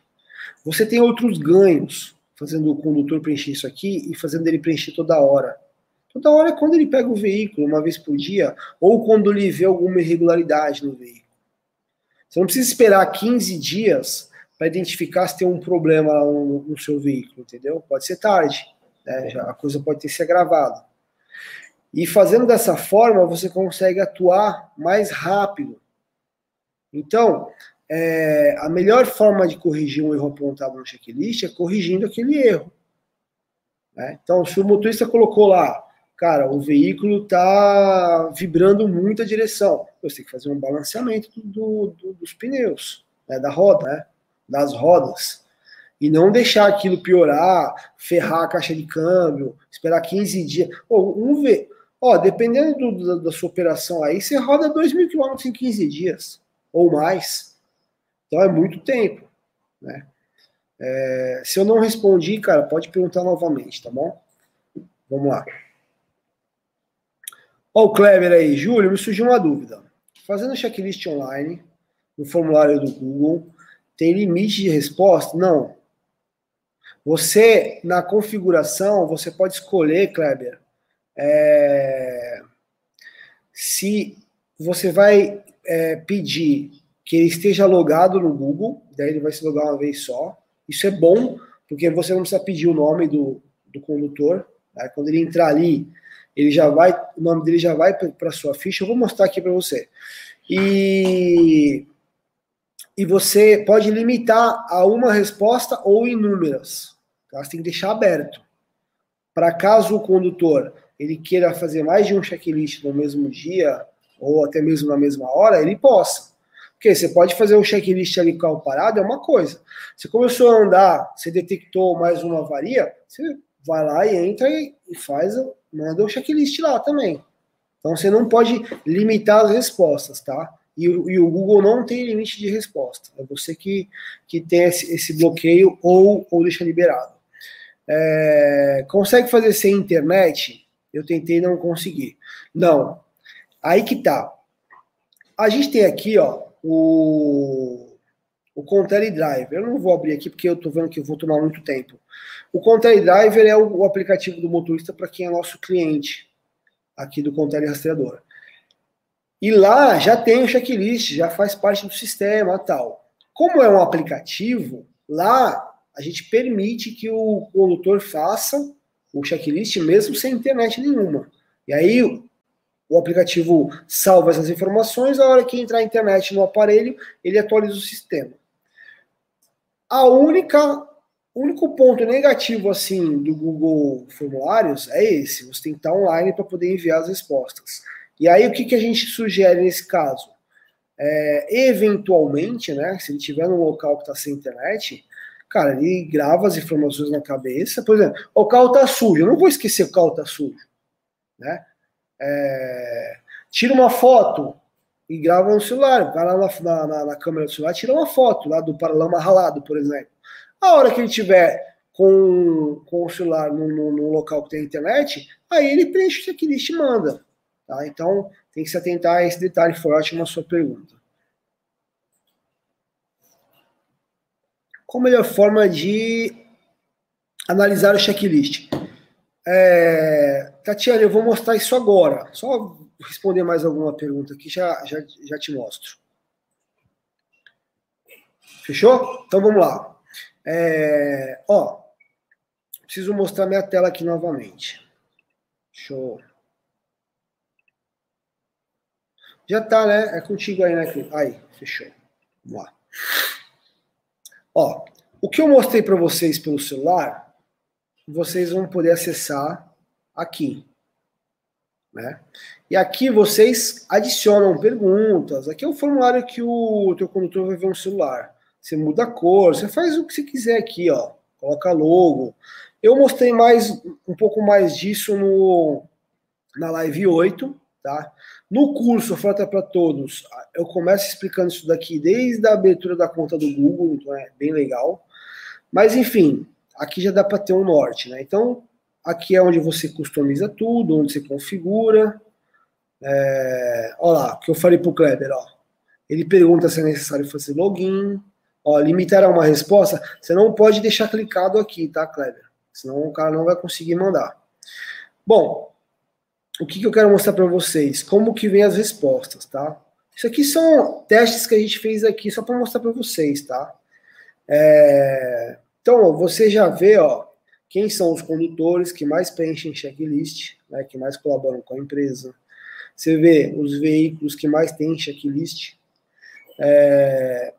Você tem outros ganhos fazendo o condutor preencher isso aqui e fazendo ele preencher toda hora. Toda hora é quando ele pega o veículo, uma vez por dia, ou quando ele vê alguma irregularidade no veículo. Você não precisa esperar 15 dias para identificar se tem um problema no, no, seu veículo, entendeu? Pode ser tarde, né? Já, a coisa pode ter se agravado. E fazendo dessa forma, você consegue atuar mais rápido. Então, é, a melhor forma de corrigir um erro apontado no checklist é corrigindo aquele erro. Né? Então, se o motorista colocou lá, cara, o veículo está vibrando muito a direção, você tem que fazer um balanceamento do, do, dos pneus, né? da roda, né? das rodas. E não deixar aquilo piorar, ferrar a caixa de câmbio, esperar 15 dias. Pô, um, Ó, dependendo do, da, da, sua operação aí, você roda 2 mil quilômetros em 15 dias ou mais. Então é muito tempo. Né? É, se eu não respondi, cara, pode perguntar novamente, tá bom? Vamos lá. Ó, o Kleber aí, Júlio, me surgiu uma dúvida. Fazendo checklist online, no formulário do Google, tem limite de resposta? Não. Você, na configuração, você pode escolher, Kleber, é, se você vai é, pedir que ele esteja logado no Google, daí ele vai se logar uma vez só. Isso é bom, porque você não precisa pedir o nome do, do condutor. Né? Quando ele entrar ali, ele já vai, o nome dele já vai para sua ficha. Eu vou mostrar aqui para você. E, e você pode limitar a uma resposta ou inúmeras. Tá? Você tem que deixar aberto. Para caso o condutor ele queira fazer mais de um checklist no mesmo dia, ou até mesmo na mesma hora, ele possa. Porque você pode fazer um checklist ali com o parado, é uma coisa. Você começou a andar, você detectou mais uma avaria, você vai lá e entra e, faz, manda o um checklist lá também. Então você não pode limitar as respostas, tá? E, e, o Google não tem limite de resposta. É você que, que tem esse, esse bloqueio ou, ou deixa liberado. É, consegue fazer sem internet? eu tentei não conseguir. Não. Aí que tá. A gente tem aqui, ó, o, o Contele Driver. Eu não vou abrir aqui porque eu tô vendo que eu vou tomar muito tempo. O Contele Driver é o, o aplicativo do motorista para quem é nosso cliente aqui do Contele Rastreador. E lá já tem o checklist, já faz parte do sistema tal. Como é um aplicativo, lá a gente permite que o condutor faça o checklist mesmo sem internet nenhuma. E aí o aplicativo salva essas informações, a hora que entrar a internet no aparelho, ele atualiza o sistema. A única único ponto negativo assim do Google Formulários é esse, você tem que estar online para poder enviar as respostas. E aí o que, que a gente sugere nesse caso? É, eventualmente, né, se ele estiver num local que está sem internet, Cara, ele grava as informações na cabeça. Por exemplo, o carro tá sujo. Eu não vou esquecer que o carro tá sujo. Né? É, tira uma foto e grava no celular. Vai lá na, na, na câmera do celular, tira uma foto lá do paralama ralado, por exemplo. A hora que ele tiver com, com o celular no, no, no, local que tem internet, aí ele preenche o checklist e manda. Tá? Então, tem que se atentar a esse detalhe, foi ótima a sua pergunta. Qual a melhor forma de analisar o checklist? É, Tatiana, eu vou mostrar isso agora. Só responder mais alguma pergunta aqui, já, já, já te mostro. Fechou? Então vamos lá. É, ó, preciso mostrar minha tela aqui novamente. Show. Já tá, né? É contigo aí, né, Aí, fechou. Vamos lá. Ó, o que eu mostrei para vocês pelo celular, vocês vão poder acessar aqui. Né? E aqui vocês adicionam perguntas. Aqui é o formulário que o teu condutor vai ver no celular. Você muda a cor, você faz o que você quiser aqui, ó. Coloca logo. Eu mostrei mais um pouco mais disso no na live 8, tá? No curso Frota para Todos, eu começo explicando isso daqui desde a abertura da conta do Google, então é bem legal. Mas enfim, aqui já dá para ter um norte, né? Então, Aqui é onde você customiza tudo, onde você configura. É, olha lá, o que eu falei para o Kleber, ó. Ele pergunta se é necessário fazer login. Ó, limitar a uma resposta, você não pode deixar clicado aqui, tá, Kleber? Senão o cara não vai conseguir mandar. Bom, o que, que eu quero mostrar para vocês? Como que vem as respostas, tá? Isso aqui são testes que a gente fez aqui só para mostrar para vocês, tá? É, então, você já vê, ó, quem são os condutores que mais preenchem checklist, né, que mais colaboram com a empresa. Você vê os veículos que mais têm checklist. É,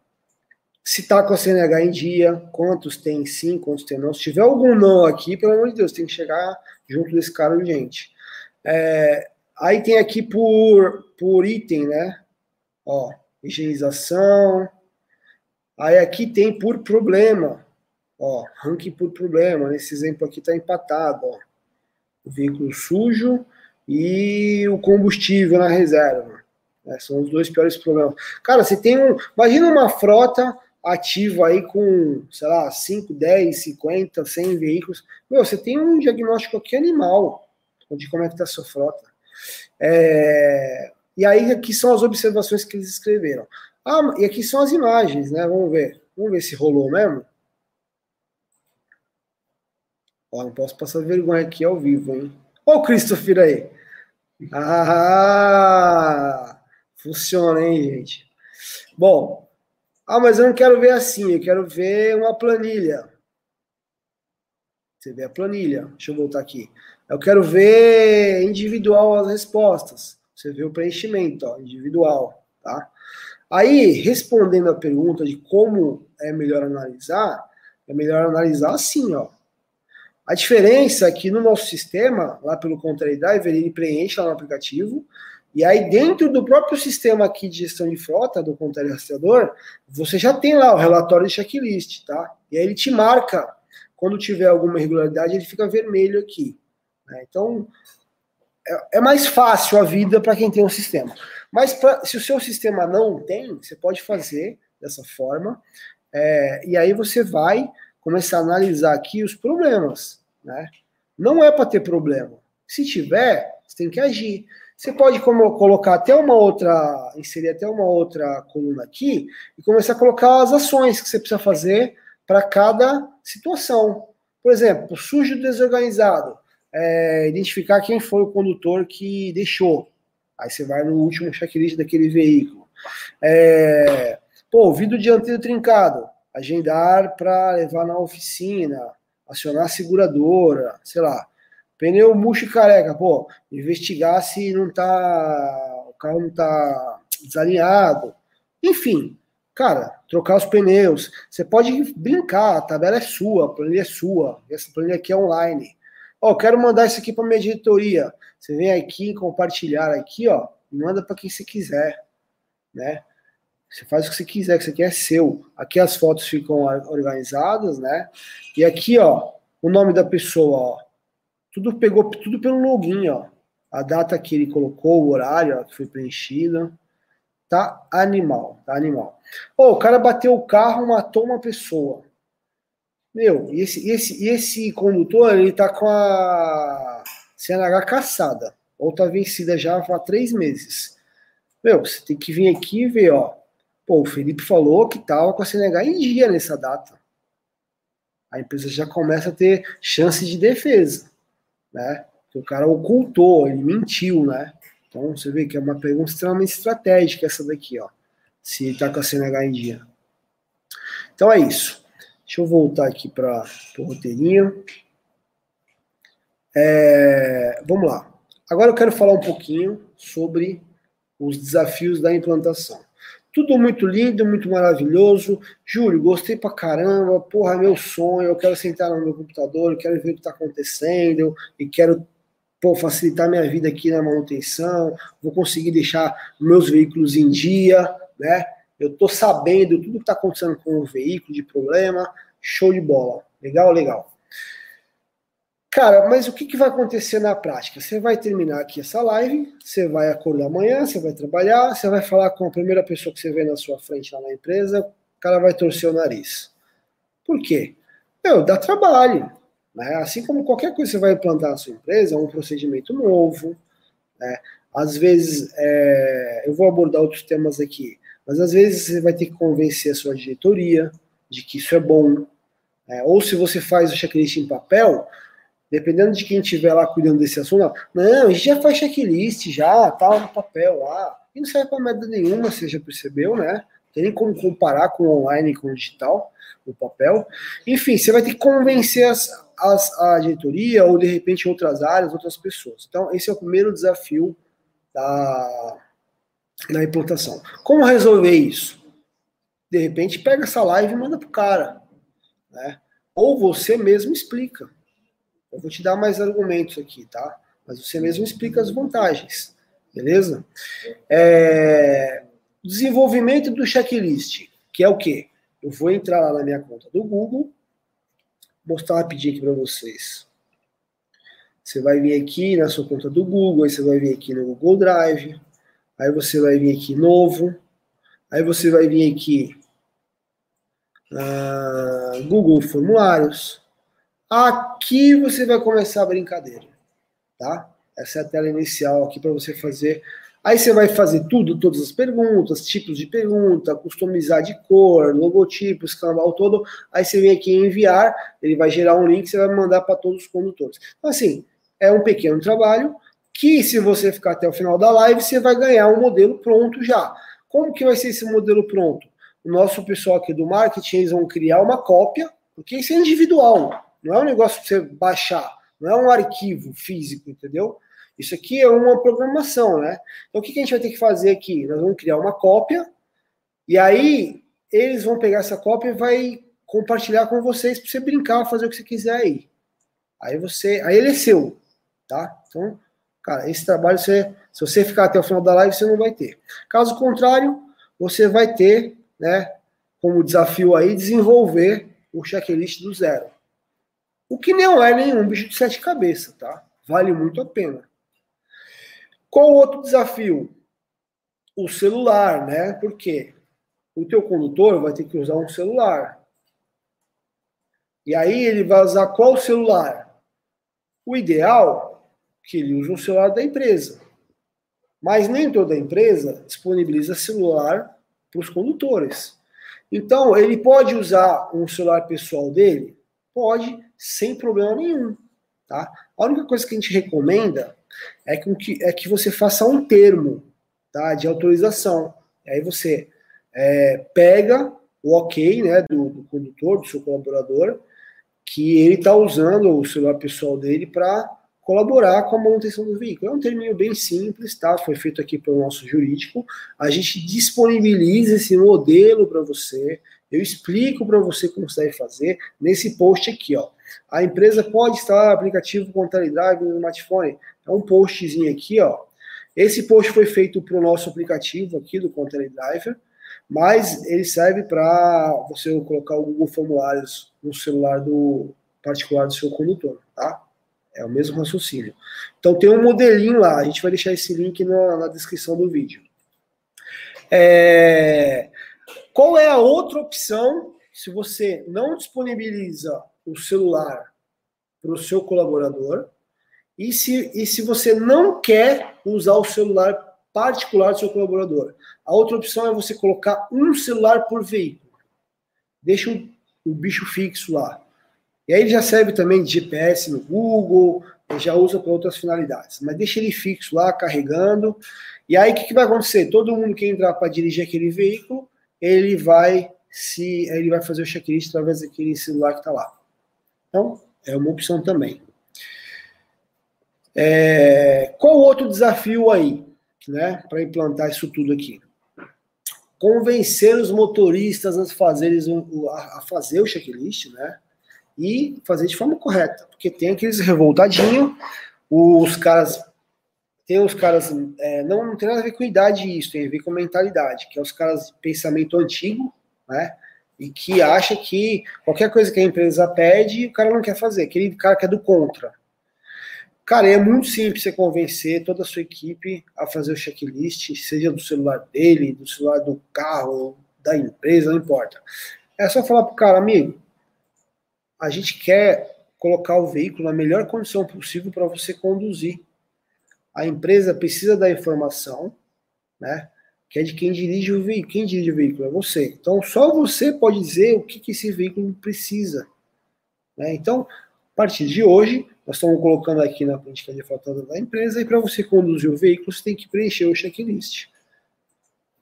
se está com a CNH em dia, quantos tem sim, quantos tem não. Se tiver algum não aqui, pelo amor de Deus, tem que chegar junto desse cara urgente. É, aí tem aqui por, por item, né? Ó, higienização. Aí aqui tem por problema. Ó, ranking por problema. Nesse exemplo aqui está empatado. Ó. O veículo sujo e o combustível na reserva. É, são os dois piores problemas. Cara, você tem um. Imagina uma frota ativa aí com, sei lá, 5, 10, 50, 100 veículos. Meu, você tem um diagnóstico aqui animal de como é que está a sua frota. É, e aí aqui são as observações que eles escreveram. Ah, e aqui são as imagens, né? Vamos ver. Vamos ver se rolou mesmo. Ó, não posso passar vergonha aqui ao vivo, hein? Ó o Christopher aí. Ah, funciona, hein, gente? Bom, ah, mas eu não quero ver assim, eu quero ver uma planilha. Você vê a planilha. Deixa eu voltar aqui. Eu quero ver individual as respostas. Você vê o preenchimento, ó, individual, tá? Aí, respondendo a pergunta de como é melhor analisar, é melhor analisar assim, ó. A diferença é que no nosso sistema, lá pelo Contrary Driver, ele preenche lá no aplicativo, e aí dentro do próprio sistema aqui de gestão de frota, do Contrary Rastreador, você já tem lá o relatório de checklist, tá? E aí ele te marca, quando tiver alguma irregularidade, ele fica vermelho aqui. Né? Então, é, é, mais fácil a vida para quem tem um sistema. Mas pra, se o seu sistema não tem, você pode fazer dessa forma, é, e aí você vai começar a analisar aqui os problemas, né? Não é para ter problema. Se tiver, você tem que agir. Você pode colocar até uma outra, inserir até uma outra coluna aqui e começar a colocar as ações que você precisa fazer para cada situação. Por exemplo, sujo desorganizado. É, identificar quem foi o condutor que deixou. Aí você vai no último checklist daquele veículo. É, pô, vidro dianteiro trincado agendar para levar na oficina, acionar a seguradora, sei lá. Pneu murcho e careca, pô, investigar se não tá. O carro não tá desalinhado. Enfim, cara, trocar os pneus. Você pode brincar, a tabela é sua, a planilha é sua. Essa planilha aqui é online. Ó, quero mandar isso aqui para minha diretoria. Você vem aqui compartilhar aqui, ó, e manda para quem você quiser, né? Você faz o que você quiser, que isso aqui é seu. Aqui as fotos ficam organizadas, né? E aqui, ó, o nome da pessoa, ó. Tudo pegou tudo pelo login, ó. A data que ele colocou, o horário ó, que foi preenchida. Tá animal, tá animal. Oh, o cara bateu o carro, matou uma pessoa. Meu, e esse, esse, esse condutor, ele tá com a CNH caçada. Ou tá vencida já há três meses. Meu, você tem que vir aqui e ver, ó. Pô, o Felipe falou que tava com a CNH em dia nessa data. A empresa já começa a ter chance de defesa, né? o cara ocultou, ele mentiu, né? Então você vê que é uma pergunta extremamente estratégica essa daqui, ó. Se está com a CNH em dia. Então é isso. Deixa eu voltar aqui para o roteirinho. É, vamos lá. Agora eu quero falar um pouquinho sobre os desafios da implantação. Tudo muito lindo, muito maravilhoso. Júlio, gostei pra caramba. Porra, é meu sonho. Eu quero sentar no meu computador, eu quero ver o que está acontecendo e quero pô, facilitar minha vida aqui na manutenção, vou conseguir deixar meus veículos em dia, né? Eu tô sabendo tudo que está acontecendo com o veículo de problema, show de bola. Legal, legal. Cara, mas o que, que vai acontecer na prática? Você vai terminar aqui essa live, você vai acordar amanhã, você vai trabalhar, você vai falar com a primeira pessoa que você vê na sua frente lá na empresa, o cara vai torcer o nariz. Por quê? Meu, dá trabalho. Né? Assim como qualquer coisa que você vai implantar na sua empresa, é um procedimento novo. Né? Às vezes, é, eu vou abordar outros temas aqui, mas às vezes você vai ter que convencer a sua diretoria de que isso é bom. Né? Ou se você faz o checklist em papel, dependendo de quem estiver lá cuidando desse assunto, não, a gente já faz checklist, já, tá no papel lá. E não serve para merda nenhuma, você já percebeu, né? Tem nem como comparar com o online com o digital, o papel. Enfim, você vai ter que convencer as, as, a diretoria ou de repente outras áreas, outras pessoas. Então, esse é o primeiro desafio da, da implantação. Como resolver isso? De repente, pega essa live e manda pro cara. Né? Ou você mesmo explica. Eu vou te dar mais argumentos aqui, tá? Mas você mesmo explica as vantagens. Beleza? É, Desenvolvimento do checklist, que é o quê? Eu vou entrar lá na minha conta do Google, mostrar rapidinho aqui para vocês. Você vai vir aqui na sua conta do Google, aí você vai vir aqui no Google Drive, aí você vai vir aqui novo, aí você vai vir aqui uh, Google Formulários. Aqui você vai começar a brincadeira, tá? Essa é a tela inicial aqui para você fazer Aí você vai fazer tudo, todas as perguntas, tipos de pergunta, customizar de cor, logotipo, escambau todo. Aí você vem aqui em enviar, ele vai gerar um link, você vai mandar para todos os condutores. Então, assim, é um pequeno trabalho que, se você ficar até o final da live, você vai ganhar um modelo pronto já. Como que vai ser esse modelo pronto? O nosso pessoal aqui do marketing, eles vão criar uma cópia, porque isso é individual, não é um negócio para você baixar, não é um arquivo físico, entendeu? Isso aqui é uma programação, né? Então, o que a gente vai ter que fazer aqui? Nós vamos criar uma cópia, e aí eles vão pegar essa cópia e vai compartilhar com vocês para você brincar, fazer o que você quiser aí. Aí você, aí ele é seu, tá? Então, cara, esse trabalho você, se você ficar até o final da live, você não vai ter. Caso contrário, você vai ter, né, como desafio aí desenvolver o checklist do zero. O que não é nenhum bicho de sete cabeças, tá? Vale muito a pena. Qual o outro desafio? O celular, né? Porque o teu condutor vai ter que usar um celular. E aí ele vai usar qual celular? O ideal é que ele use um celular da empresa. Mas nem toda empresa disponibiliza celular para os condutores. Então, ele pode usar um celular pessoal dele? Pode, sem problema nenhum. Tá? A única coisa que a gente recomenda é que, é que você faça um termo tá, de autorização. E aí você é, pega o ok né, do, do condutor, do seu colaborador, que ele está usando o celular pessoal dele para colaborar com a manutenção do veículo. É um terminho bem simples, tá? Foi feito aqui pelo nosso jurídico. A gente disponibiliza esse modelo para você. Eu explico para você como você deve fazer nesse post aqui, ó. A empresa pode instalar aplicativo com Drive no smartphone. É um postzinho aqui, ó. Esse post foi feito para o nosso aplicativo aqui do Content Driver, mas ele serve para você colocar o Google Formulários no celular do particular do seu condutor, tá? É o mesmo raciocínio. Então tem um modelinho lá, a gente vai deixar esse link na, na descrição do vídeo. É... Qual é a outra opção se você não disponibiliza o celular para o seu colaborador e se, e se você não quer usar o celular particular do seu colaborador? A outra opção é você colocar um celular por veículo. Deixa o, o bicho fixo lá. E aí ele já serve também de GPS no Google, já usa para outras finalidades. Mas deixa ele fixo lá, carregando. E aí o que, que vai acontecer? Todo mundo que entrar para dirigir aquele veículo, ele vai se ele vai fazer o checklist através daquele celular que está lá. Então, é uma opção também. É, qual outro desafio aí, né, para implantar isso tudo aqui? Convencer os motoristas a fazer, a fazer o checklist, né? e fazer de forma correta, porque tem aqueles revoltadinhos, os caras tem os caras, é, não, não tem nada a ver com idade isso, tem a ver com mentalidade, que é os caras de pensamento antigo, né? E que acha que qualquer coisa que a empresa pede, o cara não quer fazer, aquele cara que é do contra. Cara, é muito simples você convencer toda a sua equipe a fazer o checklist, seja do celular dele, do celular do carro, da empresa, não importa. É só falar pro cara, amigo, a gente quer colocar o veículo na melhor condição possível para você conduzir. A empresa precisa da informação, né? Que é de quem dirige o veículo. Quem dirige o veículo é você. Então, só você pode dizer o que, que esse veículo precisa. Né? Então, a partir de hoje, nós estamos colocando aqui na política de faltada da empresa, e para você conduzir o veículo, você tem que preencher o checklist.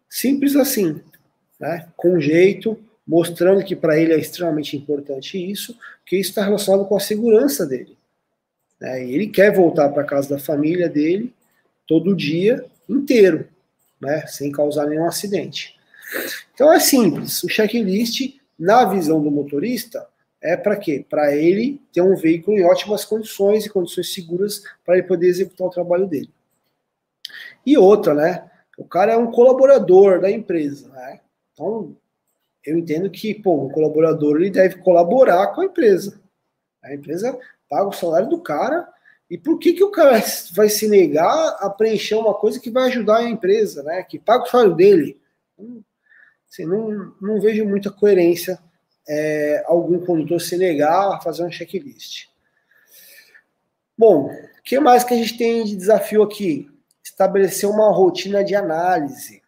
Simples assim, né? com jeito, mostrando que para ele é extremamente importante isso, que isso está relacionado com a segurança dele. Né? E ele quer voltar para casa da família dele todo dia inteiro, né? sem causar nenhum acidente. Então é simples. O checklist, na visão do motorista, é para quê? Para ele ter um veículo em ótimas condições e condições seguras para ele poder executar o trabalho dele. E outra, né? O cara é um colaborador da empresa, né? Então, eu entendo que, pô, o colaborador ele deve colaborar com a empresa. A empresa paga o salário do cara. E por que, que o cara vai se negar a preencher uma coisa que vai ajudar a empresa, né? Que paga o salário dele? Assim, não, não vejo muita coerência é, algum condutor se negar a fazer um checklist. Bom, o que mais que a gente tem de desafio aqui? Estabelecer uma rotina de análise.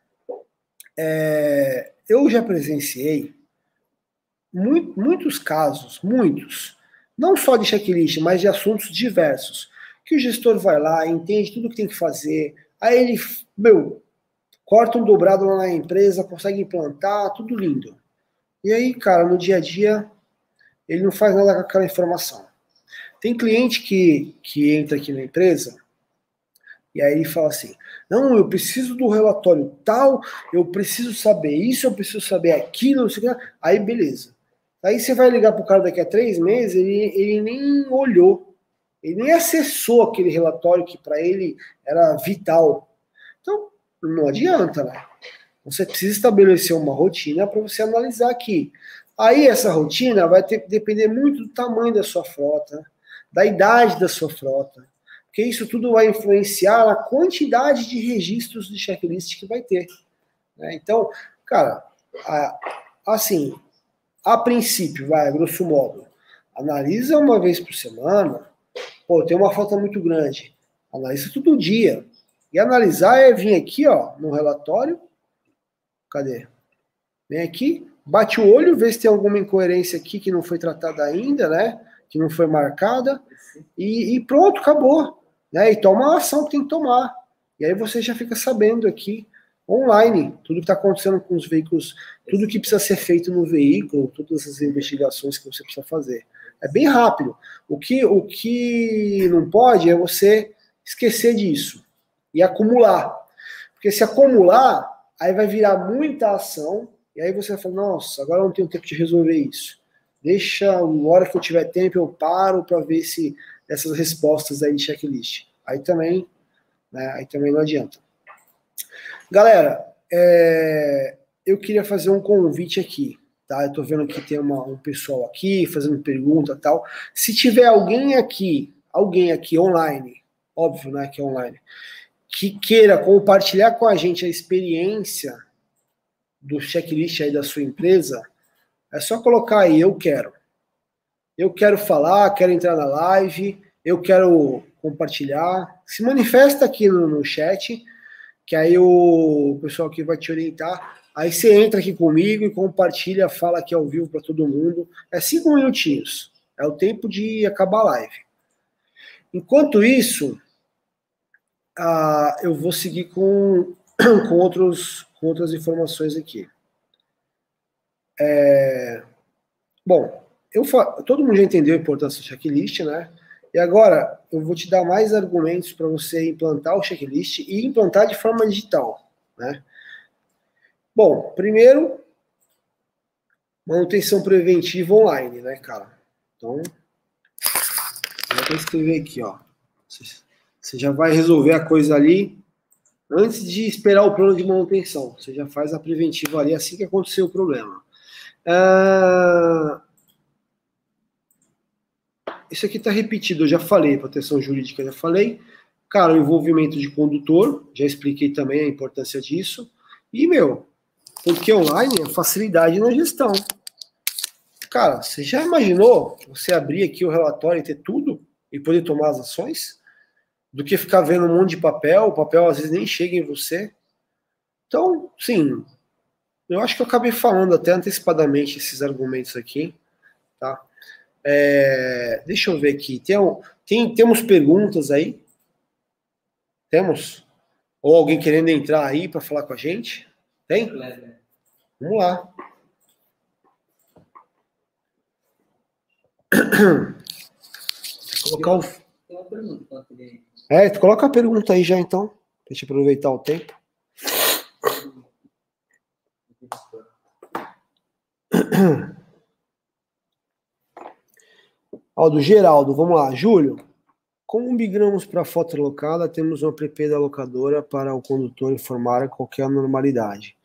É, eu já presenciei muito, muitos casos, muitos, não só de checklist, mas de assuntos diversos, que o gestor vai lá, entende tudo que tem que fazer, aí ele, meu, corta um dobrado lá na empresa, consegue implantar, tudo lindo. E aí, cara, no dia a dia, ele não faz nada com aquela informação. Tem cliente que, que entra aqui na empresa e aí ele fala assim: não, eu preciso do relatório tal, eu preciso saber isso, eu preciso saber aquilo, não sei o que. Aí beleza. Aí você vai ligar para o cara daqui a três meses, ele, ele nem olhou, ele nem acessou aquele relatório que para ele era vital. Então, não adianta, né? Você precisa estabelecer uma rotina para você analisar aqui. Aí essa rotina vai ter, depender muito do tamanho da sua frota, da idade da sua frota, porque isso tudo vai influenciar a quantidade de registros de checklist que vai ter. Né? Então, cara, a, assim, a princípio, vai, grosso modo, analisa uma vez por semana, pô, tem uma falta muito grande, analisa todo dia. E analisar é vir aqui, ó, no relatório, cadê? Vem aqui, bate o olho, vê se tem alguma incoerência aqui que não foi tratada ainda, né? Que não foi marcada, e, e pronto, acabou né? E toma a ação que tem que tomar. E aí você já fica sabendo aqui online tudo que está acontecendo com os veículos, tudo que precisa ser feito no veículo, todas as investigações que você precisa fazer. É bem rápido. O que, o que não pode é você esquecer disso e acumular. Porque se acumular, aí vai virar muita ação, e aí você vai falar, nossa, agora eu não tenho tempo de resolver isso. Deixa, a hora que eu tiver tempo, eu paro para ver se essas respostas aí de checklist. Aí também, né, aí também não adianta. Galera, é, eu queria fazer um convite aqui, tá? Eu tô vendo que tem uma, um pessoal aqui fazendo pergunta tal. Se tiver alguém aqui, alguém aqui online, óbvio, né, que é online, que queira compartilhar com a gente a experiência do checklist aí da sua empresa, é só colocar aí, eu quero. Eu quero falar, quero entrar na live, eu quero compartilhar. Se manifesta aqui no, no chat, que aí o pessoal aqui vai te orientar. Aí você entra aqui comigo e compartilha, fala aqui ao vivo para todo mundo. É cinco minutinhos. É o tempo de acabar a live. Enquanto isso, ah, eu vou seguir com, (clears throat) com, outros, com outras informações aqui. É, bom, eu todo mundo já entendeu a importância do checklist, né? E agora eu vou te dar mais argumentos para você implantar o checklist e implantar de forma digital, né? Bom, primeiro, manutenção preventiva online, né, cara? Então, vou escrever aqui, ó. Você já vai resolver a coisa ali antes de esperar o plano de manutenção. Você já faz a preventiva ali assim que acontecer o problema. Ah, isso aqui está repetido, eu já falei, proteção jurídica, já falei. Cara, o envolvimento de condutor, já expliquei também a importância disso. E, meu, porque online é facilidade na gestão. Cara, você já imaginou você abrir aqui o relatório e ter tudo e poder tomar as ações? Do que ficar vendo um monte de papel, o papel às vezes nem chega em você. Então, sim, eu acho que eu acabei falando até antecipadamente esses argumentos aqui, tá? É, deixa eu ver aqui. Tem, tem, temos perguntas aí? Temos? Ou alguém querendo entrar aí para falar com a gente? Tem? Vamos lá. Colocar o... É, coloca a pergunta aí já então. Deixa eu aproveitar o tempo. Ó, do Geraldo, vamos lá. Júlio, como migramos para a foto locada, temos uma app da locadora para o condutor informar qualquer anormalidade.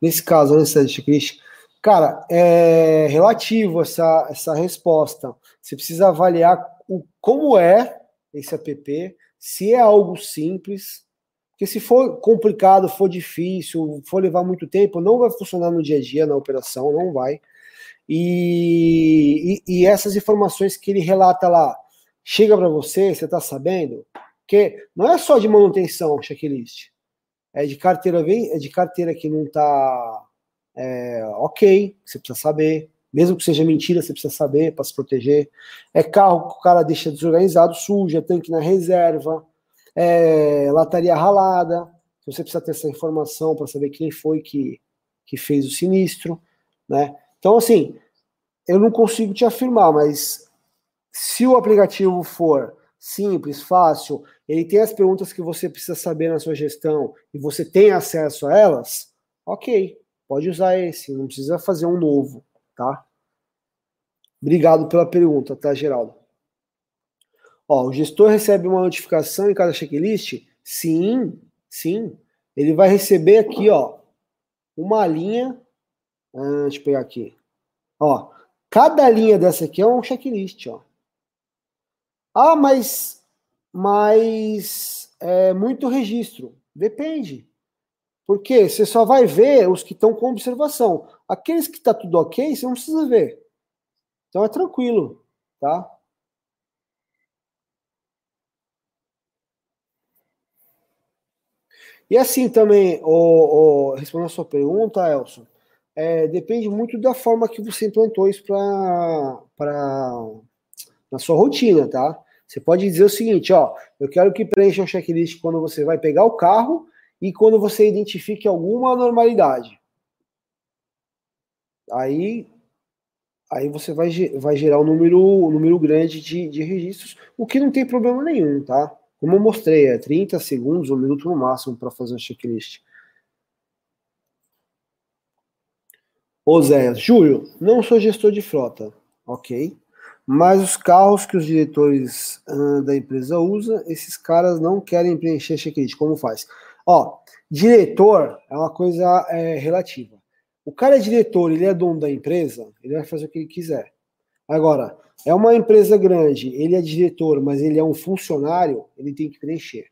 Nesse caso, necessidade de checklist, cara, é relativo essa, essa resposta. Você precisa avaliar o, como é esse app, se é algo simples, porque se for complicado, for difícil, for levar muito tempo, não vai funcionar no dia a dia, na operação, não vai. E, e, e essas informações que ele relata lá, chega para você, você está sabendo? Que não é só de manutenção checklist, é de carteira é de carteira que não está é, ok, você precisa saber. Mesmo que seja mentira, você precisa saber para se proteger. É carro que o cara deixa desorganizado, suja, tanque na reserva, é, lataria ralada. Você precisa ter essa informação para saber quem foi que, que fez o sinistro, né? Então, assim, eu não consigo te afirmar, mas se o aplicativo for simples, fácil, ele tem as perguntas que você precisa saber na sua gestão e você tem acesso a elas, ok, pode usar esse, não precisa fazer um novo, tá? Obrigado pela pergunta, tá, Geraldo? Ó, o gestor recebe uma notificação em cada checklist? Sim, sim. Ele vai receber aqui, ó, uma linha ah, deixa eu pegar aqui. Ó, cada linha dessa aqui é um checklist, ó. Ah, mas, mas é muito registro. Depende. Porque você só vai ver os que estão com observação. Aqueles que está tudo ok, você não precisa ver. Então é tranquilo, tá? E assim também, o, o, respondendo a sua pergunta, Elson, é, depende muito da forma que você implantou isso para na sua rotina, tá? Você pode dizer o seguinte, ó, eu quero que preencha um checklist quando você vai pegar o carro e quando você identifique alguma anormalidade. Aí, aí você vai, vai gerar um número, um número grande de, de registros, o que não tem problema nenhum, tá? Como eu mostrei, é 30 segundos, um minuto no máximo para fazer um checklist. Oséias, Júlio, não sou gestor de frota, ok? Mas os carros que os diretores uh, da empresa usam, esses caras não querem preencher checklist. Como faz? Ó, diretor é uma coisa é, relativa. O cara é diretor, ele é dono da empresa, ele vai fazer o que ele quiser. Agora, é uma empresa grande, ele é diretor, mas ele é um funcionário, ele tem que preencher.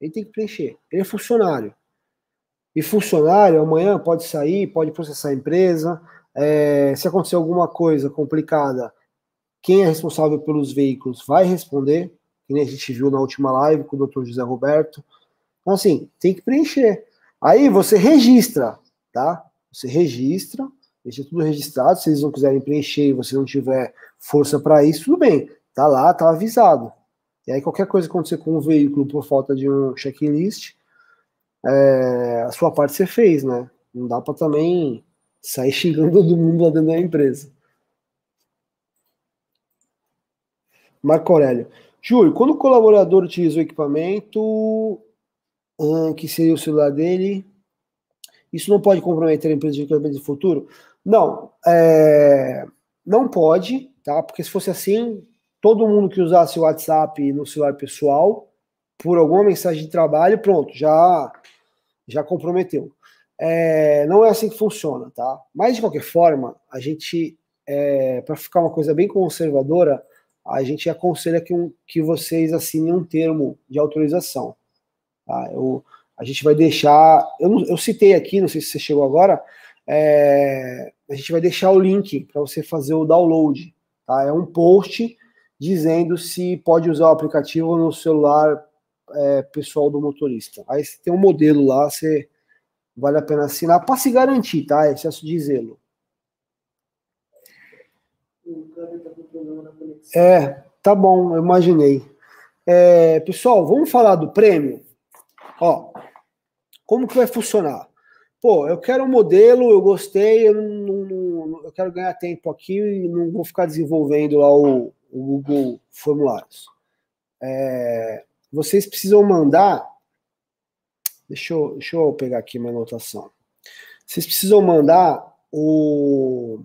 Ele tem que preencher. Ele é funcionário. E funcionário, amanhã pode sair, pode processar a empresa. É, se acontecer alguma coisa complicada, quem é responsável pelos veículos vai responder, que nem a gente viu na última live com o Dr. José Roberto. Então, assim, tem que preencher. Aí você registra, tá? Você registra, deixa tudo registrado. Se eles não quiserem preencher e você não tiver força para isso, tudo bem. Tá lá, tá avisado. E aí, qualquer coisa acontecer com o veículo por falta de um checklist, é, a sua parte você fez, né? Não dá para também sair (laughs) xingando todo mundo lá dentro da empresa. Marco Aurélio. Júlio, quando o colaborador utiliza o equipamento, hum, que seria o celular dele, isso não pode comprometer a empresa de equipamento de futuro? Não, é, não pode, tá? Porque se fosse assim, todo mundo que usasse o WhatsApp no celular pessoal, por alguma mensagem de trabalho, pronto, já, já comprometeu. É, não é assim que funciona, tá? Mas de qualquer forma, a gente, é, para ficar uma coisa bem conservadora, a gente aconselha que, um, que vocês assinem um termo de autorização. Tá? Eu, a gente vai deixar. Eu, eu citei aqui, não sei se você chegou agora, é, a gente vai deixar o link para você fazer o download. Tá? É um post dizendo se pode usar o aplicativo no celular é, pessoal do motorista. Aí você tem um modelo lá, você vale a pena assinar para se garantir, tá? Excesso de zelo. É, tá bom, eu imaginei. É, pessoal, vamos falar do prêmio? Ó, como que vai funcionar? Pô, eu quero um modelo, eu gostei, eu, não, não, eu quero ganhar tempo aqui e não vou ficar desenvolvendo lá o, o Google Formulários. É, vocês precisam mandar. Deixa eu, deixa eu pegar aqui uma anotação. Vocês precisam mandar o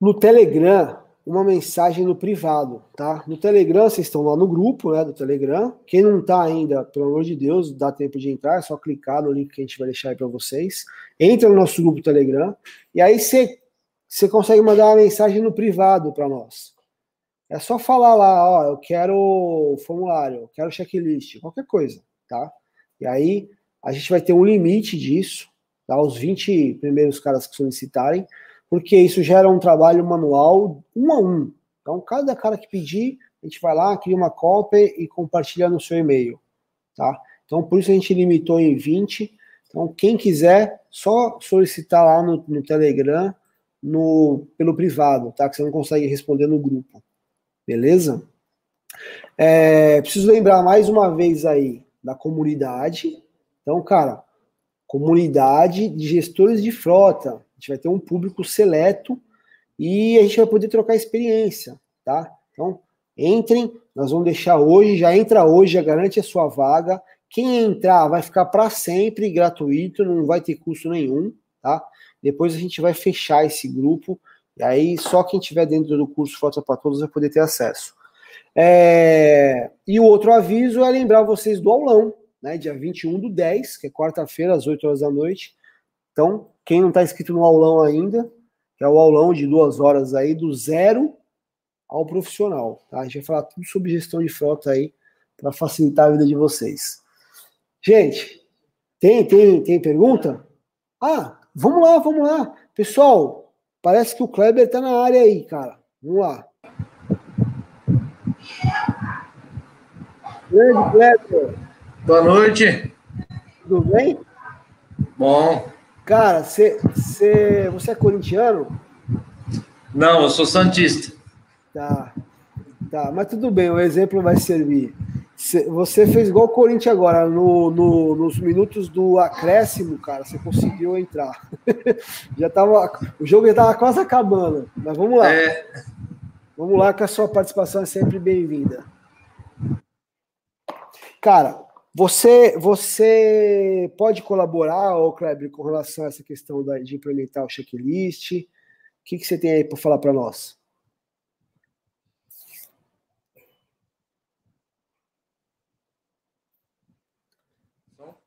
no Telegram uma mensagem no privado, tá? No Telegram, vocês estão lá no grupo, né, do Telegram. Quem não tá ainda, pelo amor de Deus, dá tempo de entrar, é só clicar no link que a gente vai deixar aí para vocês. Entra no nosso grupo Telegram e aí você você consegue mandar uma mensagem no privado para nós. É só falar lá, ó, eu quero formulário, eu quero checklist, qualquer coisa, tá? E aí a gente vai ter um limite disso, tá? Os 20 primeiros caras que solicitarem porque isso gera um trabalho manual um a um. Então, cada cara que pedir, a gente vai lá, cria uma cópia e compartilha no seu e-mail, tá? Então, por isso a gente limitou em 20. Então, quem quiser, só solicitar lá no, no Telegram, no, pelo privado, tá? Que você não consegue responder no grupo. Beleza? É, preciso lembrar mais uma vez aí da comunidade. Então, cara, comunidade de gestores de frota gente vai ter um público seleto e a gente vai poder trocar experiência, tá? Então, entrem, nós vamos deixar hoje, já entra hoje, já garante a sua vaga. Quem entrar vai ficar para sempre gratuito, não vai ter custo nenhum, tá? Depois a gente vai fechar esse grupo, e aí só quem estiver dentro do curso Fotos para Todos vai poder ter acesso. É... E o outro aviso é lembrar vocês do aulão, né? Dia 21 do 10, que é quarta-feira, às 8 horas da noite. Então, quem não está inscrito no aulão ainda, que é o aulão de duas horas aí, do zero ao profissional. Tá? A gente vai falar tudo sobre gestão de frota aí, para facilitar a vida de vocês. Gente, tem, tem, tem pergunta? Ah, vamos lá, vamos lá. Pessoal, parece que o Kleber está na área aí, cara. Vamos lá. Grande Kleber. Boa noite. Tudo bem? Bom. Cara, cê, cê, você é corintiano? Não, eu sou santista. Tá, tá, mas tudo bem, o exemplo vai servir. Você fez igual o Corinthians agora, no, no, nos minutos do acréscimo, cara, você conseguiu entrar. (laughs) já tava, o jogo já estava quase acabando, mas vamos lá. É. Vamos lá, que a sua participação é sempre bem-vinda. Cara, você, você pode colaborar, ô Kleber, com relação a essa questão da, de implementar o checklist? O que, que você tem aí para falar para nós?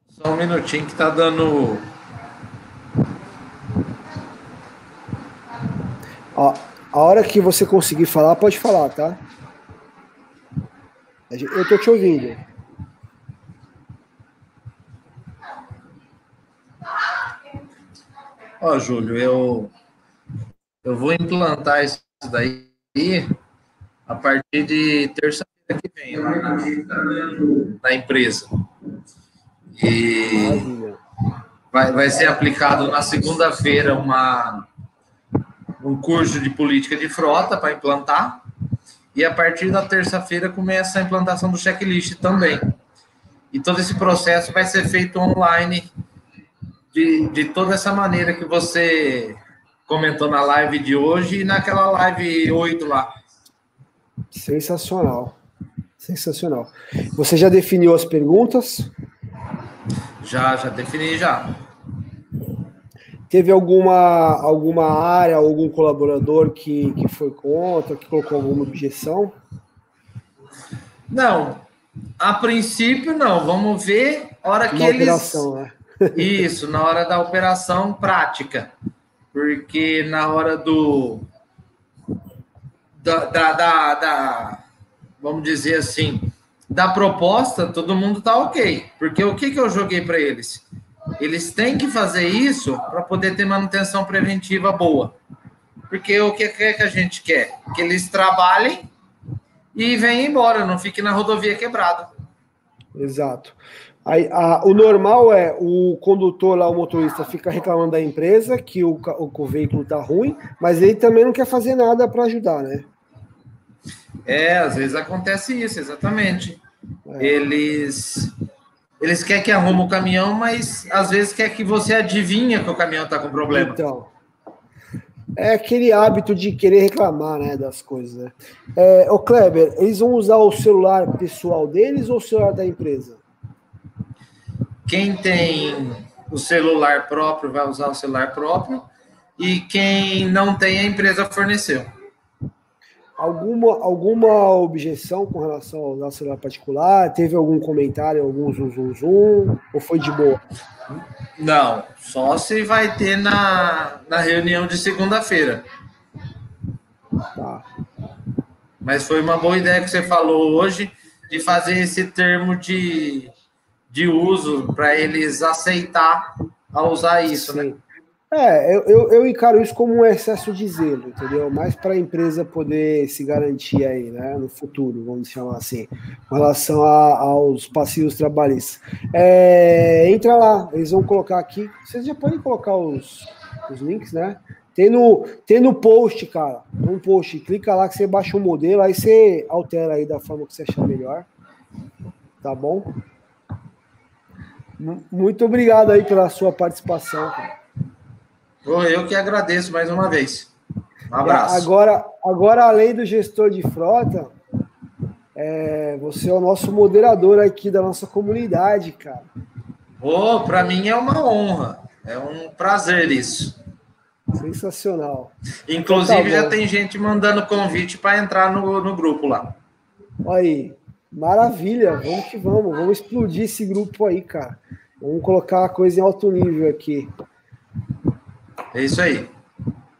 Só um minutinho que tá dando. Ó, a hora que você conseguir falar, pode falar, tá? Eu tô te ouvindo. Ó, Júlio, eu, eu vou implantar isso daí a partir de terça-feira que vem, lá na, na empresa. E vai, vai ser aplicado na segunda-feira uma um curso de política de frota para implantar. E a partir da terça-feira começa a implantação do checklist também. E todo esse processo vai ser feito online, de, de toda essa maneira que você comentou na live de hoje e naquela live 8 lá. Sensacional. Sensacional. Você já definiu as perguntas? Já, já defini já. Teve alguma, alguma área, algum colaborador que, que foi contra, que colocou alguma objeção? Não, a princípio não. Vamos ver a hora que na eles. Operação, né? (laughs) Isso, na hora da operação prática. Porque na hora do. Da, da, da, da vamos dizer assim, da proposta, todo mundo tá ok. Porque o que, que eu joguei para eles? Eles têm que fazer isso para poder ter manutenção preventiva boa. Porque o que é que a gente quer? Que eles trabalhem e venham embora, não fiquem na rodovia quebrada. Exato. Aí, a, o normal é o condutor lá, o motorista, fica reclamando da empresa que o, o, o veículo está ruim, mas ele também não quer fazer nada para ajudar, né? É, às vezes acontece isso, exatamente. É. Eles eles querem que arrume o caminhão, mas às vezes quer que você adivinha que o caminhão está com problema. Então, é aquele hábito de querer reclamar né, das coisas. Né? É, ô Kleber, eles vão usar o celular pessoal deles ou o celular da empresa? Quem tem o celular próprio vai usar o celular próprio e quem não tem, a empresa forneceu. Alguma, alguma objeção com relação ao nosso celular particular? Teve algum comentário, algum zoom, zoom, zoom? Ou foi de boa? Não, só se vai ter na, na reunião de segunda-feira. Tá. Mas foi uma boa ideia que você falou hoje de fazer esse termo de, de uso para eles aceitar a usar isso, né? Sim. né? É, eu, eu, eu, encaro isso como um excesso de zelo, entendeu? Mais para a empresa poder se garantir aí, né, no futuro, vamos chamar assim, com relação a, aos passivos trabalhistas. É, entra lá, eles vão colocar aqui, vocês já podem colocar os, os links, né? Tem no, tem no post, cara, um post, clica lá que você baixa o modelo, aí você altera aí da forma que você achar melhor, tá bom? Muito obrigado aí pela sua participação, cara. Eu que agradeço mais uma vez. Um abraço. Agora, agora além do gestor de frota, é, você é o nosso moderador aqui da nossa comunidade, cara. Oh, para mim é uma honra, é um prazer isso. Sensacional. Inclusive, então tá já tem gente mandando convite para entrar no, no grupo lá. Aí, maravilha, vamos que vamos, vamos explodir esse grupo aí, cara. Vamos colocar a coisa em alto nível aqui. É isso aí.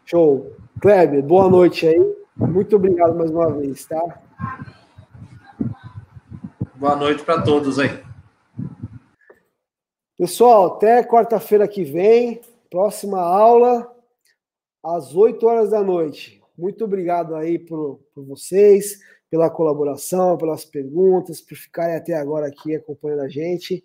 Show. Kleber, boa noite aí. Muito obrigado mais uma vez, tá? Boa noite para todos aí. Pessoal, até quarta-feira que vem, próxima aula, às 8 horas da noite. Muito obrigado aí por, por vocês, pela colaboração, pelas perguntas, por ficarem até agora aqui acompanhando a gente.